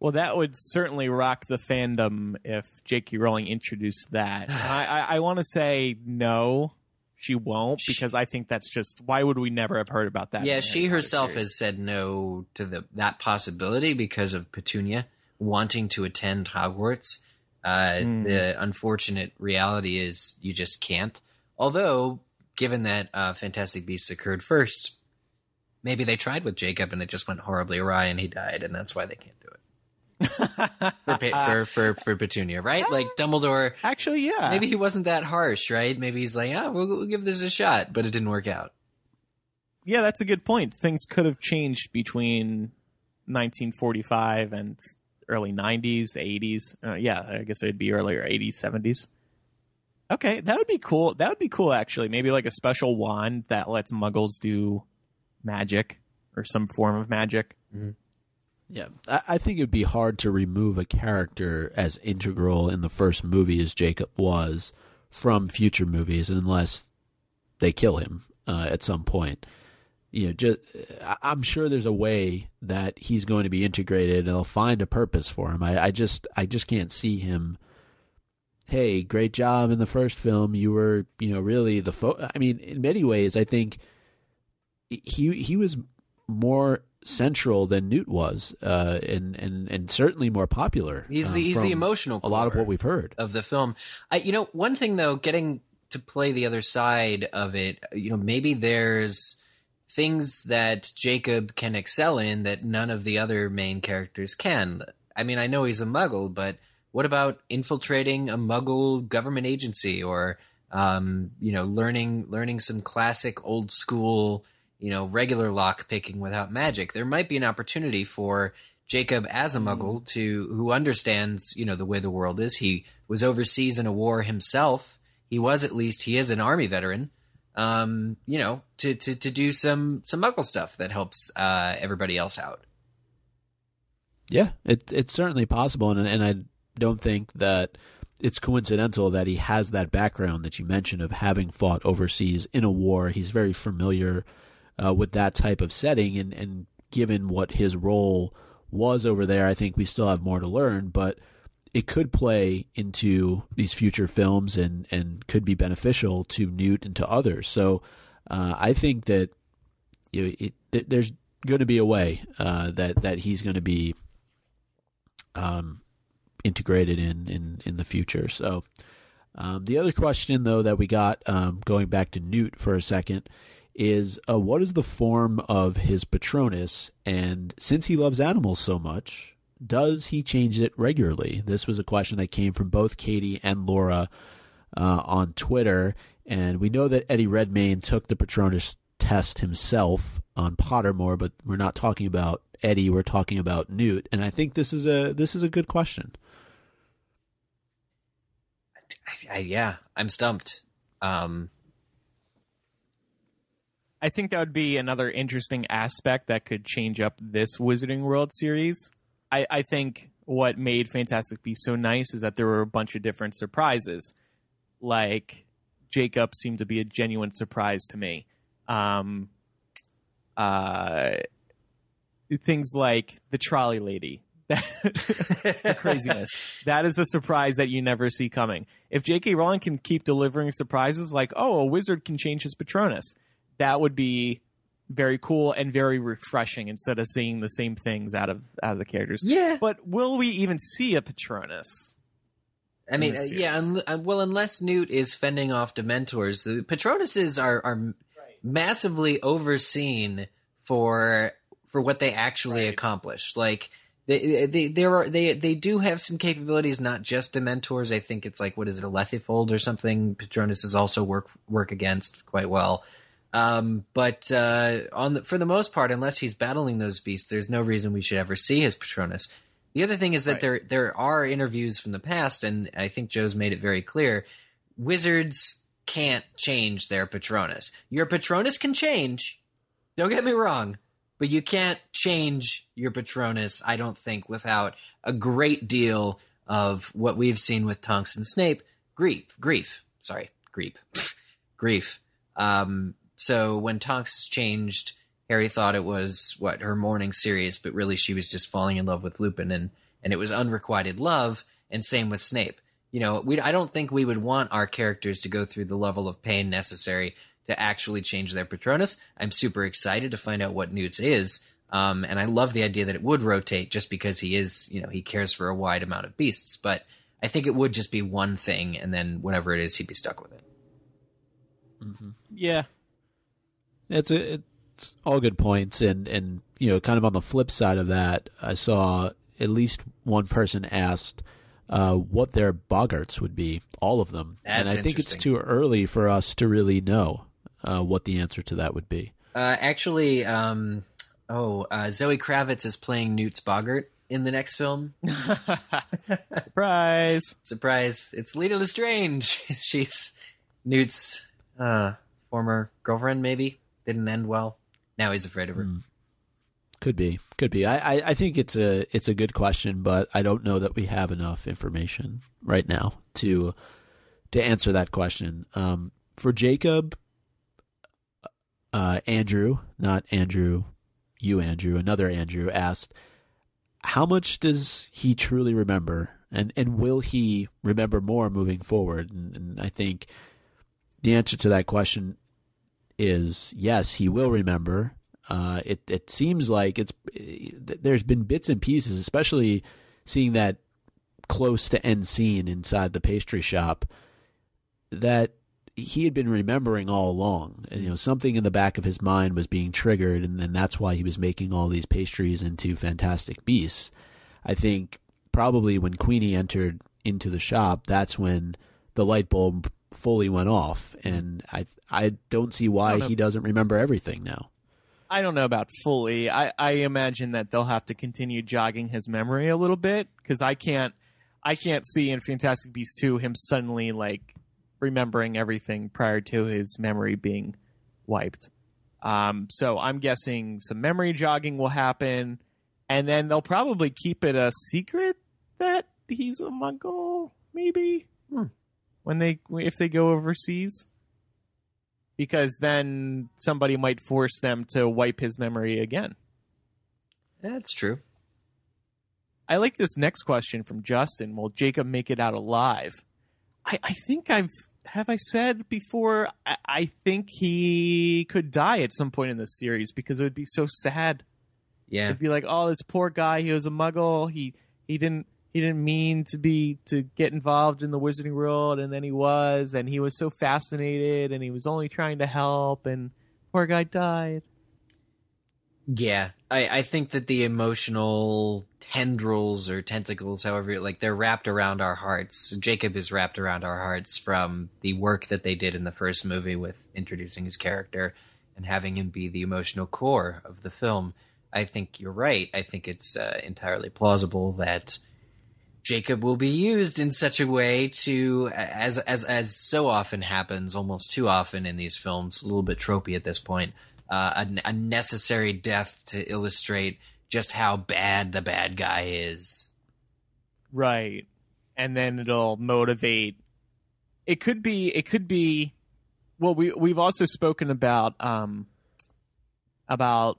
Well, that would certainly rock the fandom if J.K. Rowling introduced that. I, I, I want to say no, she won't, because I think that's just why would we never have heard about that? yeah, she herself series? has said no to the that possibility because of Petunia wanting to attend Hogwarts. Uh, Hmm. The unfortunate reality is you just can't. Although, given that uh, Fantastic Beasts occurred first, maybe they tried with Jacob and it just went horribly awry and he died, and that's why they can't do it. for, for for for Petunia, right? Like Dumbledore, Actually, yeah. maybe he wasn't that harsh, right? Maybe he's like, ah, we'll, we'll give this a shot, but it didn't work out. Yeah, that's a good point. Things could have changed between 1945 and early 90s, 80s. Uh, yeah, I guess it'd be earlier 80s, 70s. Okay, that would be cool. That would be cool, actually. Maybe like a special wand that lets muggles do magic or some form of magic. Yeah, I, I think it'd be hard to remove a character as integral in the first movie as Jacob was from future movies, unless they kill him uh, at some point. You know, just I'm sure there's a way that he's going to be integrated, and they'll find a purpose for him. I, I just, I just can't see him. Hey, great job in the first film. You were, you know, really the. Fo-. I mean, in many ways, I think he he was more central than Newt was, uh, and and and certainly more popular. He's uh, the he's the emotional a lot of what we've heard. of the film. I, you know, one thing though, getting to play the other side of it, you know, maybe there's things that Jacob can excel in that none of the other main characters can. I mean, I know he's a muggle, but what about infiltrating a muggle government agency or um, you know, learning learning some classic old school, you know, regular lock picking without magic? There might be an opportunity for Jacob as a muggle to who understands, you know, the way the world is. He was overseas in a war himself. He was at least he is an army veteran um, you know, to, to, to do some, some muggle stuff that helps uh, everybody else out. Yeah, it, it's certainly possible, and and I don't think that it's coincidental that he has that background that you mentioned of having fought overseas in a war. He's very familiar uh, with that type of setting, and and given what his role was over there, I think we still have more to learn, but it could play into these future films and and could be beneficial to Newt and to others. So uh, I think that you know, it, th- there's going to be a way uh, that that he's going to be um, integrated in, in in the future. So um, the other question though that we got um, going back to Newt for a second is uh, what is the form of his Patronus? And since he loves animals so much, does he change it regularly? This was a question that came from both Katie and Laura uh, on Twitter. And we know that Eddie Redmayne took the Patronus test himself on Pottermore, but we're not talking about Eddie. We're talking about Newt. And I think this is a this is a good question. I, I, yeah, I'm stumped. Um, I think that would be another interesting aspect that could change up this Wizarding World series. I, I think what made Fantastic Beasts so nice is that there were a bunch of different surprises. Like Jacob seemed to be a genuine surprise to me. Um, uh, things like the trolley lady, the craziness. That is a surprise that you never see coming. If J.K. Rowling can keep delivering surprises like, oh, a wizard can change his Patronus, that would be very cool and very refreshing instead of seeing the same things out of out of the characters. yeah, But will we even see a Patronus? I mean, uh, yeah. Un- uh, well, unless Newt is fending off Dementors, the Patronuses are are massively overseen for for what they actually Right. accomplish. Like they they there are they they do have some capabilities, not just Dementors. I think it's like what is it, a Lethifold or something? Patronuses also work work against quite well. Um, but uh, on the, for the most part, unless he's battling those beasts, there's no reason we should ever see his Patronus. The other thing is that Right. there there are interviews from the past, and I think Joe's made it very clear: wizards can't change their Patronus. Your Patronus can change. Don't get me wrong, but you can't change your Patronus. I don't think without a great deal of what we've seen with Tonks and Snape, grief, grief. Sorry, grief, grief. Um, so when Tonks changed, Harry thought it was what her mourning Sirius, but really she was just falling in love with Lupin, and and it was unrequited love. And same with Snape. You know, we I don't think we would want our characters to go through the level of pain necessary to actually change their Patronus. I'm super excited to find out what Newt's is. Um, and I love the idea that it would rotate just because he is, you know, he cares for a wide amount of beasts. But I think it would just be one thing, and then whatever it is, he'd be stuck with it. Yeah. It's a, it's all good points, and and you know, kind of on the flip side of that, I saw at least one person asked uh, what their boggarts would be, all of them, and I think it's too early for us to really know uh, what the answer to that would be. Uh, actually, um, oh, uh, Zoe Kravitz is playing Newt's Boggart in the next film. Surprise. Surprise! It's Leta Lestrange. She's Newt's uh, former girlfriend. Maybe didn't end well. Now he's afraid of her. Could be, could be. I, I, I think it's a it's a good question, but I don't know that we have enough information right now to to answer that question. Um, for Jacob, uh, Andrew, not Andrew, you Andrew, another Andrew asked, how much does he truly remember, and and will he remember more moving forward? And, and I think the answer to that question is yes, he will remember. Uh, it it seems like it's there's been bits and pieces, especially seeing that close to end scene inside the pastry shop that he had been remembering all along. And, you know, something in the back of his mind was being triggered, and then that's why he was making all these pastries into fantastic beasts. I think probably when Queenie entered into the shop, that's when the light bulb fully went off, and I I don't see why don't he doesn't remember everything now. I don't know about fully. I, I imagine that they'll have to continue jogging his memory a little bit because I can't I can't see in Fantastic Beasts 2 him suddenly like remembering everything prior to his memory being wiped. Um, so I'm guessing some memory jogging will happen, and then they'll probably keep it a secret that he's a Mongol, maybe when they if they go overseas, because then somebody might force them to wipe his memory again. That's true. I like this next question from Justin. Will Jacob make it out alive? I, I think I've have I said before. I, I think he could die at some point in the series because it would be so sad. Yeah. It'd be like, oh, this poor guy. He was a Muggle. He he didn't he didn't mean to be to get involved in the Wizarding World, and then he was, and he was so fascinated, and he was only trying to help, and poor guy died. Yeah, I, I think that the emotional tendrils or tentacles, however, like they're wrapped around our hearts. Jacob is wrapped around our hearts from the work that they did in the first movie with introducing his character and having him be the emotional core of the film. I think you're right. I think it's uh, entirely plausible that Jacob will be used in such a way to, as as as so often happens, almost too often in these films, a little bit tropey at this point uh, a, a necessary death to illustrate just how bad the bad guy is. Right. And then it'll motivate it could be it could be well we we've also spoken about um about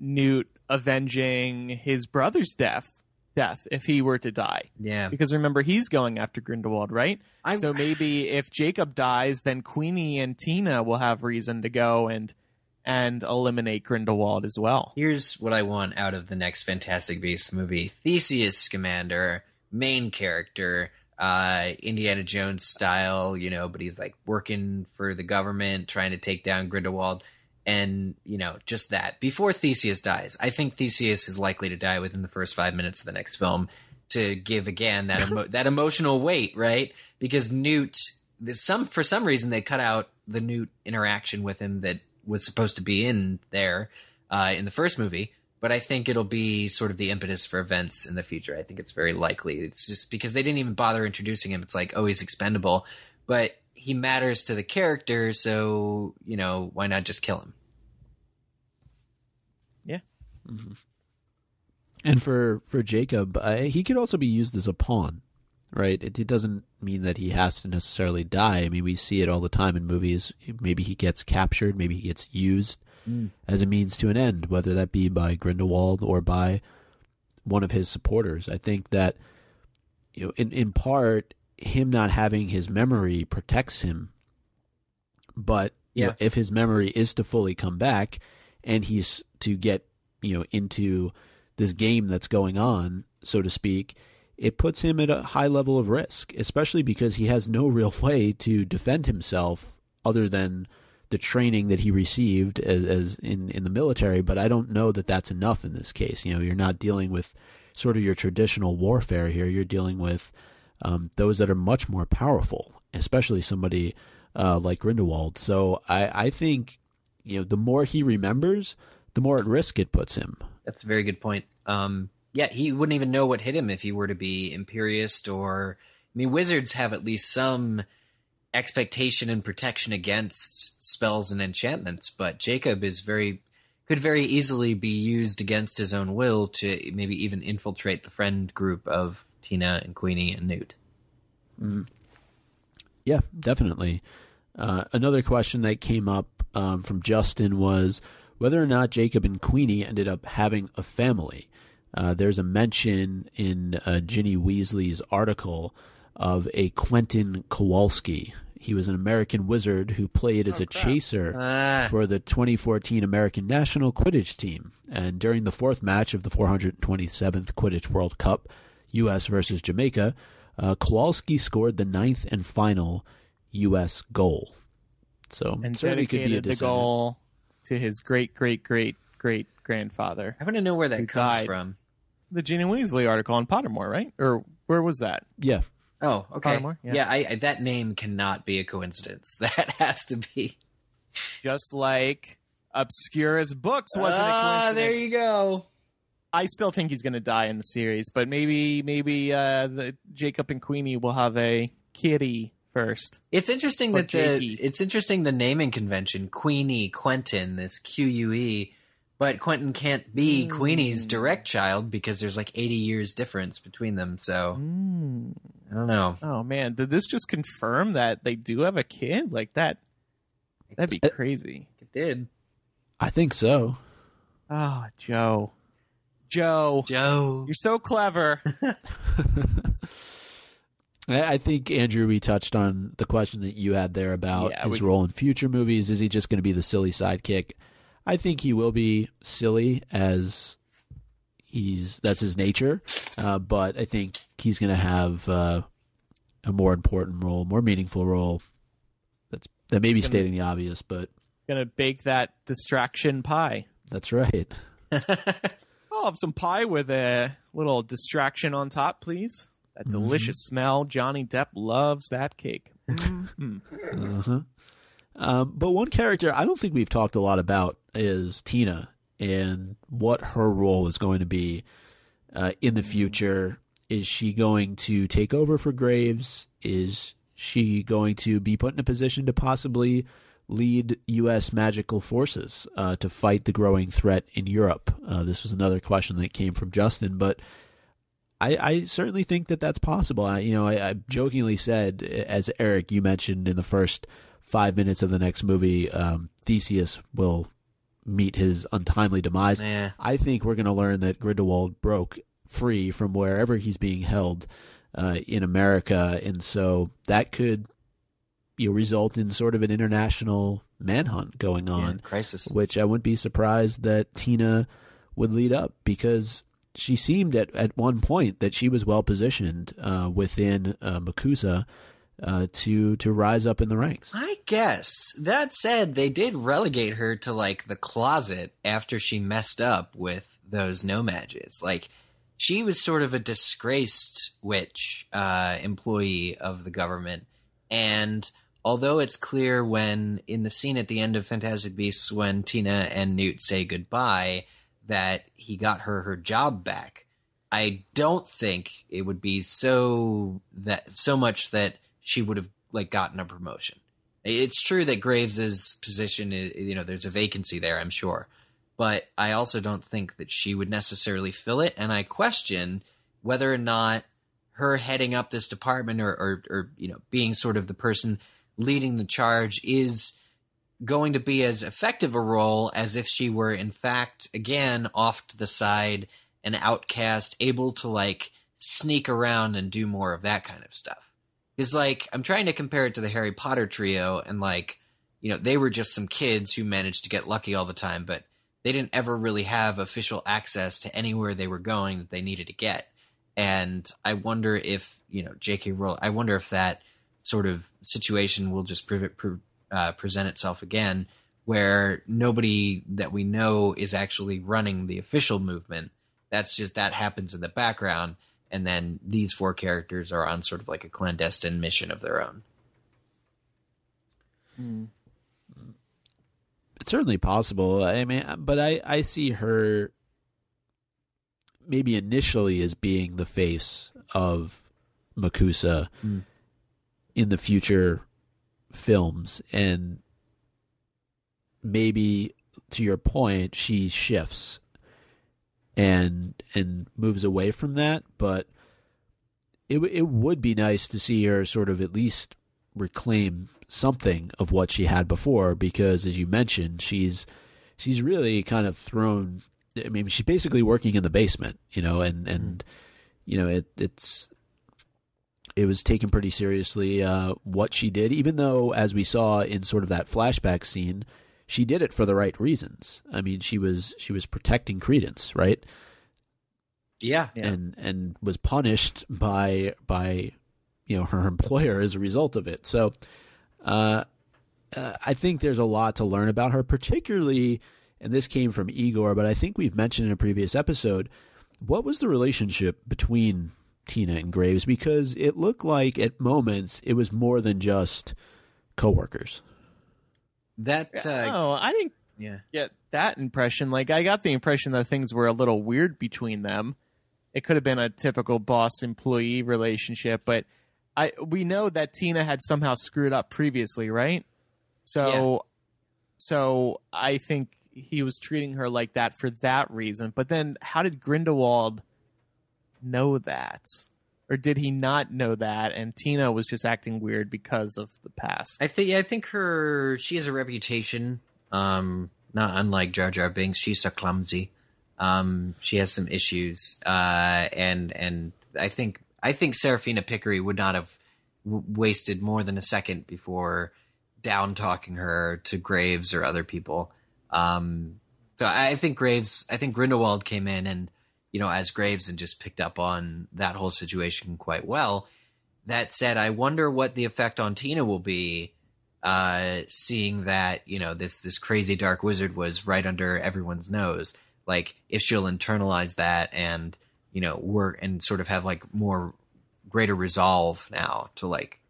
Newt avenging his brother's death death if he were to die. Yeah. Because remember he's going after Grindelwald, right? I- so maybe if Jacob dies then Queenie and Tina will have reason to go and and eliminate Grindelwald as well. Here's what I want out of the next Fantastic Beasts movie: Theseus Scamander, main character, uh, Indiana Jones style, you know, but he's like working for the government, trying to take down Grindelwald, and you know, just that. Before Theseus dies, I think Theseus is likely to die within the first five minutes of the next film to give again that emo- that emotional weight, right? Because Newt, some for some reason they cut out the Newt interaction with him that was supposed to be in there uh, in the first movie. But I think it'll be sort of the impetus for events in the future. I think it's very likely. It's just because they didn't even bother introducing him. It's like, oh, he's expendable, but he matters to the character, so you know, why not just kill him? Yeah. And for for Jacob, uh, he could also be used as a pawn, right? It, it doesn't mean that he has to necessarily die. I mean, we see it all the time in movies. Maybe he gets captured, maybe he gets used as a means to an end, whether that be by Grindelwald or by one of his supporters. I think that you know, in in part, him not having his memory protects him. But Yeah. if his memory is to fully come back, and he's to get you know into this game that's going on, so to speak, it puts him at a high level of risk, especially because he has no real way to defend himself other than the training that he received as, as in in the military. But I don't know that that's enough in this case. You know, you're not dealing with sort of your traditional warfare here. You're dealing with um, those that are much more powerful, especially somebody uh, like Grindelwald. So I, I think you know the more he remembers, the more at risk it puts him. That's a very good point. Um, yeah, he wouldn't even know what hit him if he were to be Imperius or. I mean, wizards have at least some expectation and protection against spells and enchantments, but Jacob is very could very easily be used against his own will to maybe even infiltrate the friend group of Tina and Queenie and Newt. Yeah, definitely. Uh, another question that came up um, from Justin was whether or not Jacob and Queenie ended up having a family. Uh, there's a mention in uh, Ginny Weasley's article of a Quentin Kowalski. He was an American wizard who played as a chaser Ah. for the 2014 American national Quidditch team. And during the fourth match of the 427th Quidditch World Cup, U.S. versus Jamaica, uh, Kowalski scored the ninth and final U.S. goal. So and certainly could be a the goal to his great great great great grandfather. I want to know where that comes died. from. The Ginny Weasley article on Pottermore, right? Or where was that? Yeah, Oh, okay. Pottermore? Yeah. Yeah, I, I, that name cannot be a coincidence. That has to be. Just like Obscurus Books wasn't a ah, coincidence. there you go. I still think he's going to die in the series, but maybe maybe uh, the Jacob and Queenie will have a kitty first. It's interesting Or that the Jakey. it's interesting the naming convention Queenie Quentin this Q U E, but Quentin can't be Hmm. Queenie's direct child because there's like 80 years difference between them. So Mm. I don't know. Oh man, did this just confirm that they do have a kid? Like that? That'd be crazy. It did. I think so. Oh, Joe, Joe, Joe. you're so clever. I I think Andrew, we touched on the question that you had there about Yeah, his we- role in future movies. Is he just going to be the silly sidekick? I think he will be silly as he's that's his nature, uh, but I think he's going to have uh, a more important role, more meaningful role. That's that may be gonna- stating the obvious, but Gonna bake that distraction pie. that's right. I'll have some pie with a little distraction on top, please. That delicious smell. Johnny Depp loves that cake. Uh-huh. Um, but one character I don't think we've talked a lot about is Tina and what her role is going to be uh, in the future. Is she going to take over for Graves? Is she going to be put in a position to possibly lead U.S. magical forces uh, to fight the growing threat in Europe? Uh, this was another question that came from Justin, but I, I certainly think that that's possible. I, you know, I, I jokingly said, as Eric you mentioned in the first five minutes of the next movie, um, Theseus will meet his untimely demise. Yeah. I think we're going to learn that Grindelwald broke free from wherever he's being held uh, in America, and so that could you know, result in sort of an international manhunt going on crisis. which I wouldn't be surprised that Tina would lead up because she seemed at, at one point that she was well positioned uh, within uh, MACUSA uh, to to rise up in the ranks. I guess. That said, they did relegate her to like the closet after she messed up with those No-Majs. Like she was sort of a disgraced witch uh, employee of the government, and although it's clear when in the scene at the end of Fantastic Beasts when Tina and Newt say goodbye that he got her her job back. I don't think it would be so that so much that she would have like gotten a promotion. It's true that Graves's position is, you know, there's a vacancy there, I'm sure. But I also don't think that she would necessarily fill it. And I question whether or not her heading up this department or, or, or you know, being sort of the person leading the charge is going to be as effective a role as if she were, in fact, again, off to the side, an outcast, able to like sneak around and do more of that kind of stuff is like I'm trying to compare it to the Harry Potter trio and like you know they were just some kids who managed to get lucky all the time but they didn't ever really have official access to anywhere they were going that they needed to get and I wonder if you know J.K. Rowling I wonder if that sort of situation will just pre- pre- uh, present itself again where nobody that we know is actually running the official movement that's just that happens in the background and then these four characters are on sort of like a clandestine mission of their own. It's certainly possible. I mean, but I I see her maybe initially as being the face of MACUSA Mm. In the future films and maybe to your point she shifts and and moves away from that but it it would be nice to see her sort of at least reclaim something of what she had before because as you mentioned she's she's really kind of thrown I mean she's basically working in the basement you know and and mm. you know it it's it was taken pretty seriously uh, what she did, even though, as we saw in sort of that flashback scene, she did it for the right reasons. I mean, she was she was protecting Credence, right? Yeah. Yeah. and and was punished by by you know her employer as a result of it. So, uh, uh, I think there's a lot to learn about her, particularly, and this came from Igor, but I think we've mentioned in a previous episode. What was the relationship between Tina and Graves? Because it looked like at moments it was more than just coworkers. That uh, oh, I didn't yeah. get that impression. Like, I got the impression that things were a little weird between them. It could have been a typical boss employee relationship, but I we know that Tina had somehow screwed up previously, right? So, so I think he was treating her like that for that reason. But then, how did Grindelwald know that? Or did he not know that? And Tina was just acting weird because of the past. I think I think her she has a reputation, um, not unlike Jar Jar Binks. She's so clumsy. Um, she has some issues, uh, and and I think I think Seraphina Picquery would not have w- wasted more than a second before down talking her to Graves or other people. Um, so I think Graves, I think Grindelwald came in and you know as Graves and just picked up on that whole situation quite well. That said, I wonder what the effect on Tina will be, uh, seeing that you know this this crazy dark wizard was right under everyone's nose. Like if she'll internalize that and you know work and sort of have like more greater resolve now to like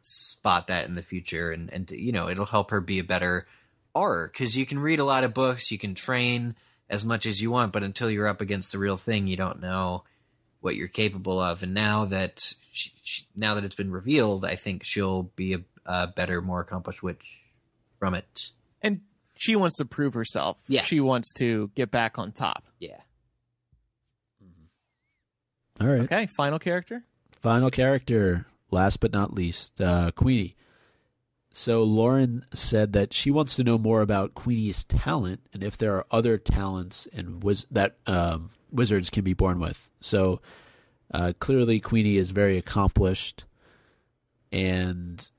spot that in the future and and to, you know it'll help her be a better Auror because you can read a lot of books, you can train as much as you want, but until you're up against the real thing, you don't know what you're capable of. And now that she, she, now that it's been revealed, I think she'll be a, a better, more accomplished witch from it. and she wants to prove herself. Yeah. She wants to get back on top. Yeah. All right. Okay, final character. Final character, last but not least, uh, Queenie. So Lauren said that she wants to know more about Queenie's talent and if there are other talents and wiz- that um, wizards can be born with. So uh, clearly, Queenie is very accomplished, and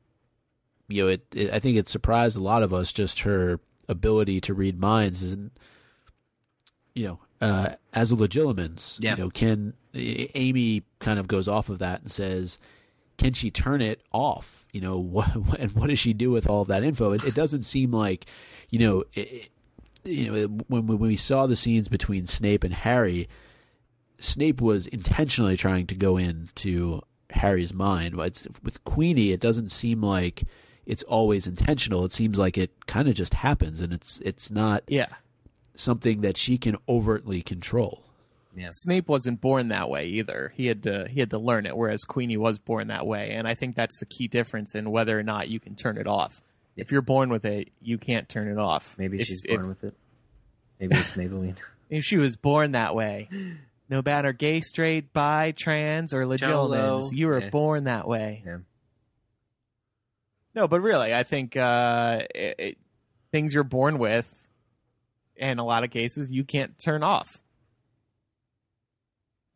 you know, it, it. I think it surprised a lot of us just her ability to read minds, and you know, uh, as a legilimens, Yeah. you know, can Amy kind of goes off of that and says, can she turn it off? You know, what and what does she do with all of that info? It, it doesn't seem like, you know, it, it- you know, when when we saw the scenes between Snape and Harry, Snape was intentionally trying to go into Harry's mind. But with Queenie, it doesn't seem like it's always intentional. It seems like it kind of just happens, and it's it's not Yeah. something that she can overtly control. Snape wasn't born that way either. He had to he had to learn it, whereas Queenie was born that way. And I think that's the key difference in whether or not you can turn it off. If you're born with it, you can't turn it off. Maybe If- she's if- born with it. Maybe it's Maybelline. If she was born that way, no matter gay, straight, bi, trans, or legilimens, you were Yeah. born that way. Yeah. No, but really, I think uh, it, it, things you're born with, in a lot of cases, you can't turn off.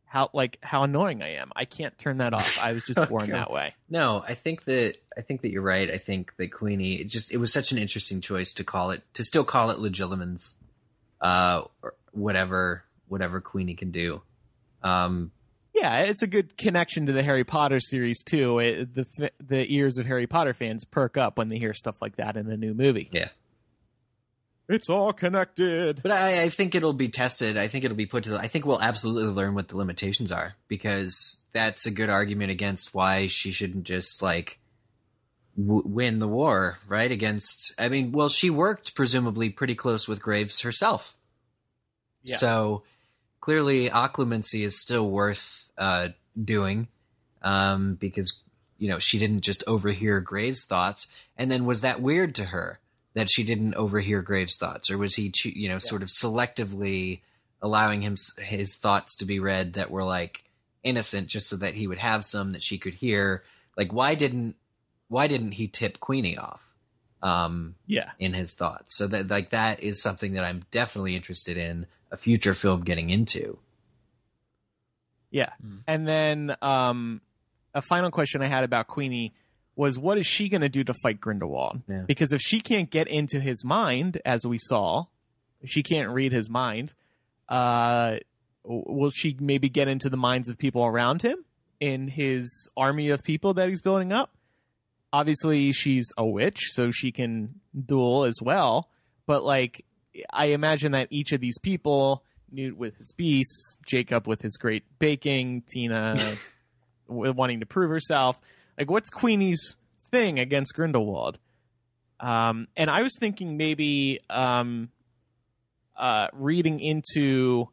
How like how annoying I am! I can't turn that off. I was just born that way. No, I think that I think that you're right. I think that Queenie it just it was such an interesting choice to call it to still call it Legilimens, uh, or whatever whatever Queenie can do. Um, Yeah, it's a good connection to the Harry Potter series too. It, the the ears of Harry Potter fans perk up when they hear stuff like that in a new movie. yeah, It's all connected. but I, I think it'll be tested. I think it'll be put to. The, I think we'll absolutely learn what the limitations are because that's a good argument against why she shouldn't just like w- win the war, right? Against, I mean, well, she worked presumably pretty close with Graves herself. Yeah. So clearly, occlumency is still worth uh, doing um, because you know she didn't just overhear Graves' thoughts. And then was that weird to her that she didn't overhear Graves' thoughts, or was he, you know, sort of selectively allowing him his thoughts to be read that were like innocent, just so that he would have some that she could hear? Like, why didn't why didn't he tip Queenie off? Um, Yeah. in his thoughts. So that like that is something that I'm definitely interested in a future film getting into. Yeah. And then um a final question I had about Queenie was what is she going to do to fight Grindelwald? Yeah. Because if she can't get into his mind, as we saw, she can't read his mind. Uh, will she maybe get into the minds of people around him in his army of people that he's building up? Obviously, she's a witch, so she can duel as well. But like, I imagine that each of these people, Newt with his beasts, Jacob with his great baking, Tina wanting to prove herself. Like, what's Queenie's thing against Grindelwald? Um, and I was thinking maybe um, uh, reading into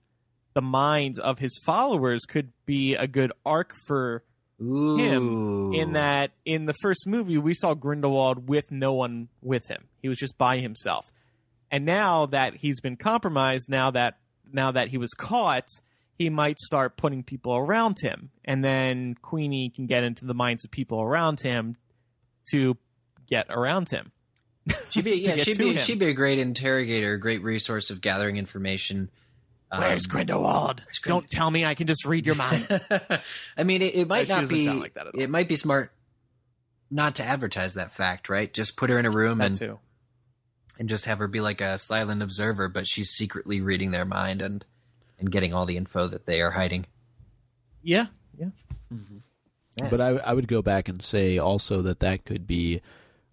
the minds of his followers could be a good arc for Ooh. him in that in the first movie we saw Grindelwald with no one with him. He was just by himself. And now that he's been compromised, now that now that he was caught, he might start putting people around him. And then Queenie can get into the minds of people around him to get around him. She'd be yeah, she'd be him. she'd be a great interrogator, a great resource of gathering information. Um, Where's Grindelwald? Don't tell me I can just read your mind. I mean, it, it might not be. like that. It might be smart not to advertise that fact, right? Just put her in a room that and too. and just have her be like a silent observer, but she's secretly reading their mind and and getting all the info that they are hiding. Yeah, yeah. Yeah. But I, I would go back and say also that that could be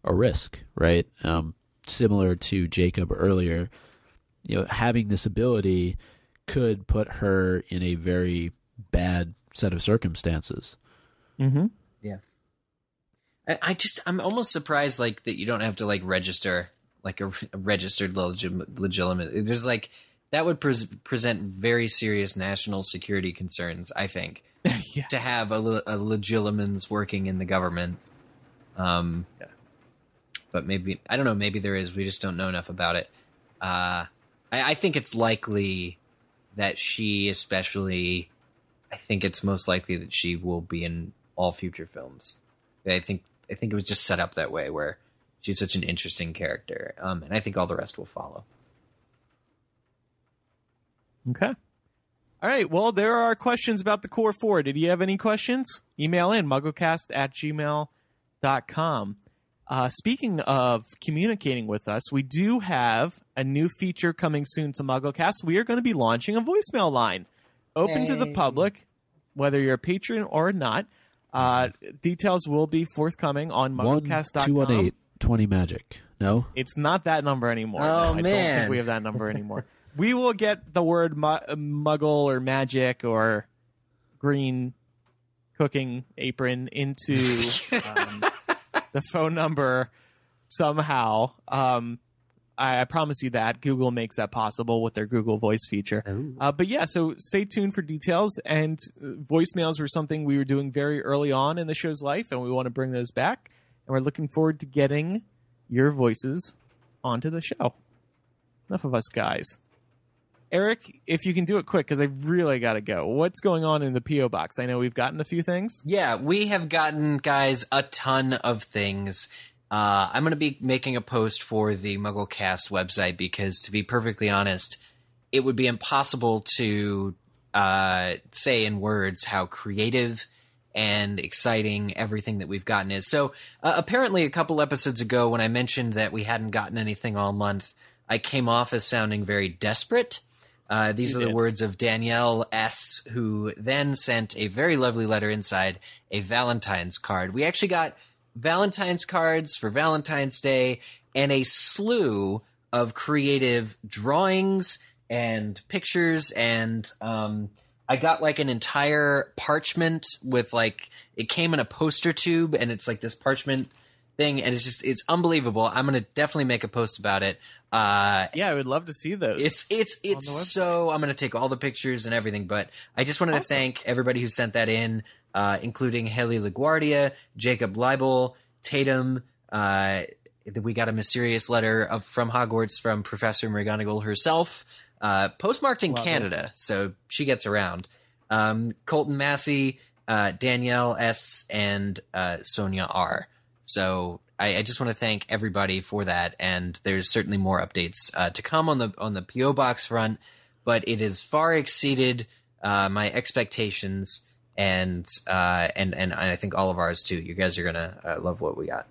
a risk, right? Um, similar to Jacob earlier, you know, having this ability could put her in a very bad set of circumstances. Mm-hmm. Yeah. I, I just I'm almost surprised like that you don't have to like register like a, a registered legit, legitimate. There's like that would pres present very serious national security concerns. I think yeah. to have a, le- a legilimens working in the government. Um, Yeah. but maybe I don't know. Maybe there is. We just don't know enough about it. Uh, I, I think it's likely that she, especially, I think it's most likely that she will be in all future films. I think I think it was just set up that way where she's such an interesting character, um, and I think all the rest will follow. Okay. All right. Well, there are questions about the Core 4. Did you have any questions? Email in mugglecast at gmail.com. Uh, speaking of communicating with us, we do have a new feature coming soon to MuggleCast. We are going to be launching a voicemail line open to the public, whether you're a patron or not. Uh, details will be forthcoming on One mugglecast.com. two one eight twenty magic. No, It's not that number anymore. Oh, No, I don't man. think we have that number anymore. we will get the word mu- muggle or magic or green cooking apron into um, the phone number somehow. Um, I, I promise you that Google makes that possible with their Google Voice feature. Uh, but yeah, so stay tuned for details. And uh, voicemails were something we were doing very early on in the show's life, and we want to bring those back. And we're looking forward to getting your voices onto the show. Enough of us guys. Eric, if you can do it quick, because I really got to go. What's going on in the P.O. box? I know we've gotten a few things. Yeah, we have gotten guys a ton of things. Uh, I'm going to be making a post for the MuggleCast website because, to be perfectly honest, it would be impossible to uh, say in words how creative and exciting everything that we've gotten is. So, uh, apparently, a couple episodes ago, when I mentioned that we hadn't gotten anything all month, I came off as sounding very desperate. Uh, these You are the words of Danielle S., who then sent a very lovely letter inside a Valentine's card. We actually got Valentine's cards for Valentine's Day and a slew of creative drawings and pictures and um, I got like an entire parchment with like it came in a poster tube and it's like this parchment thing and it's just it's unbelievable. I'm gonna definitely make a post about it. Uh, Yeah, I would love to see those. it's it's it's so I'm gonna take all the pictures and everything, but I just wanted to thank everybody who sent that in, uh, including Haley LaGuardia, Jacob Leibel, Tatum. Uh, we got a mysterious letter of from Hogwarts from Professor McGonagall herself, uh, postmarked in Love it. Canada, so she gets around. Um, Colton Massey, uh, Danielle S, and uh, Sonia R. So I, I just want to thank everybody for that, and there's certainly more updates uh, to come on the on the PO box front, but it has far exceeded uh, my expectations, and uh, and and I think all of ours too. You guys are gonna uh, love what we got.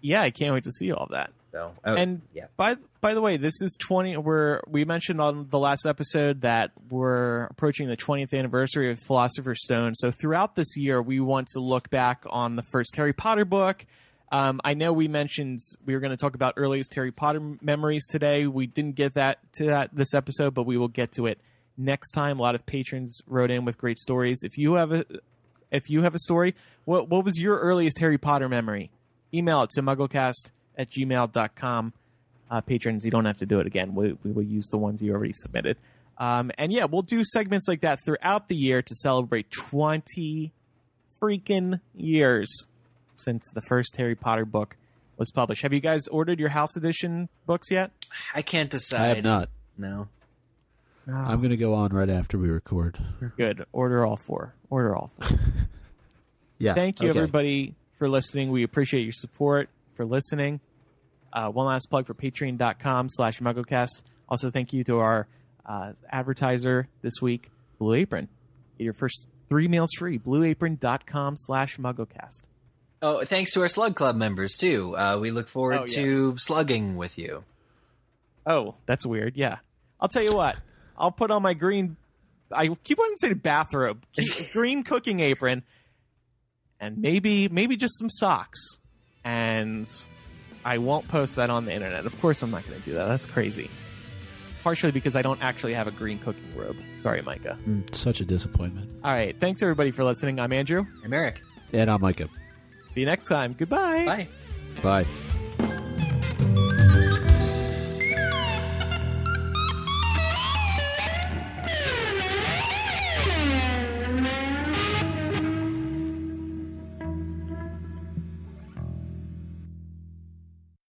Yeah, I can't wait to see all of that. So oh, and yeah, by by the way, this is twenty. We're we mentioned on the last episode that we're approaching the twentieth anniversary of Philosopher's Stone. So throughout this year, we want to look back on the first Harry Potter book. Um, I know we mentioned we were going to talk about earliest Harry Potter memories today. We didn't get that to that this episode, but we will get to it next time. A lot of patrons wrote in with great stories. If you have a if you have a story, what what was your earliest Harry Potter memory? Email it to mugglecast at gmail.com. Uh, patrons, you don't have to do it again. We, we will use the ones you already submitted. Um, and yeah, we'll do segments like that throughout the year to celebrate 20 freaking years since the first Harry Potter book was published. Have you guys ordered your House Edition books yet? I can't decide. I have not. No. I'm going to go on right after we record. Good. Order all four. Order all four. Yeah. Thank you, okay. everybody, for listening. We appreciate your support for listening. Uh, one last plug for patreon.com slash mugglecast. Also, thank you to our uh, advertiser this week, Blue Apron. Get your first three meals free. Blueapron.com slash mugglecast. Oh, thanks to our Slug Club members too. Uh, we look forward Oh, yes. to slugging with you. Oh, that's weird. Yeah. I'll tell you what. I'll put on my green. I keep wanting to say bathrobe, Keep- green cooking apron, and maybe maybe just some socks. And I won't post that on the internet. Of course, I'm not going to do that. That's crazy. Partially because I don't actually have a green cooking robe. Sorry, Micah. Mm, such a disappointment. All right. Thanks everybody for listening. I'm Andrew. I'm Eric. And I'm Micah. See you next time. Goodbye. Bye. Bye.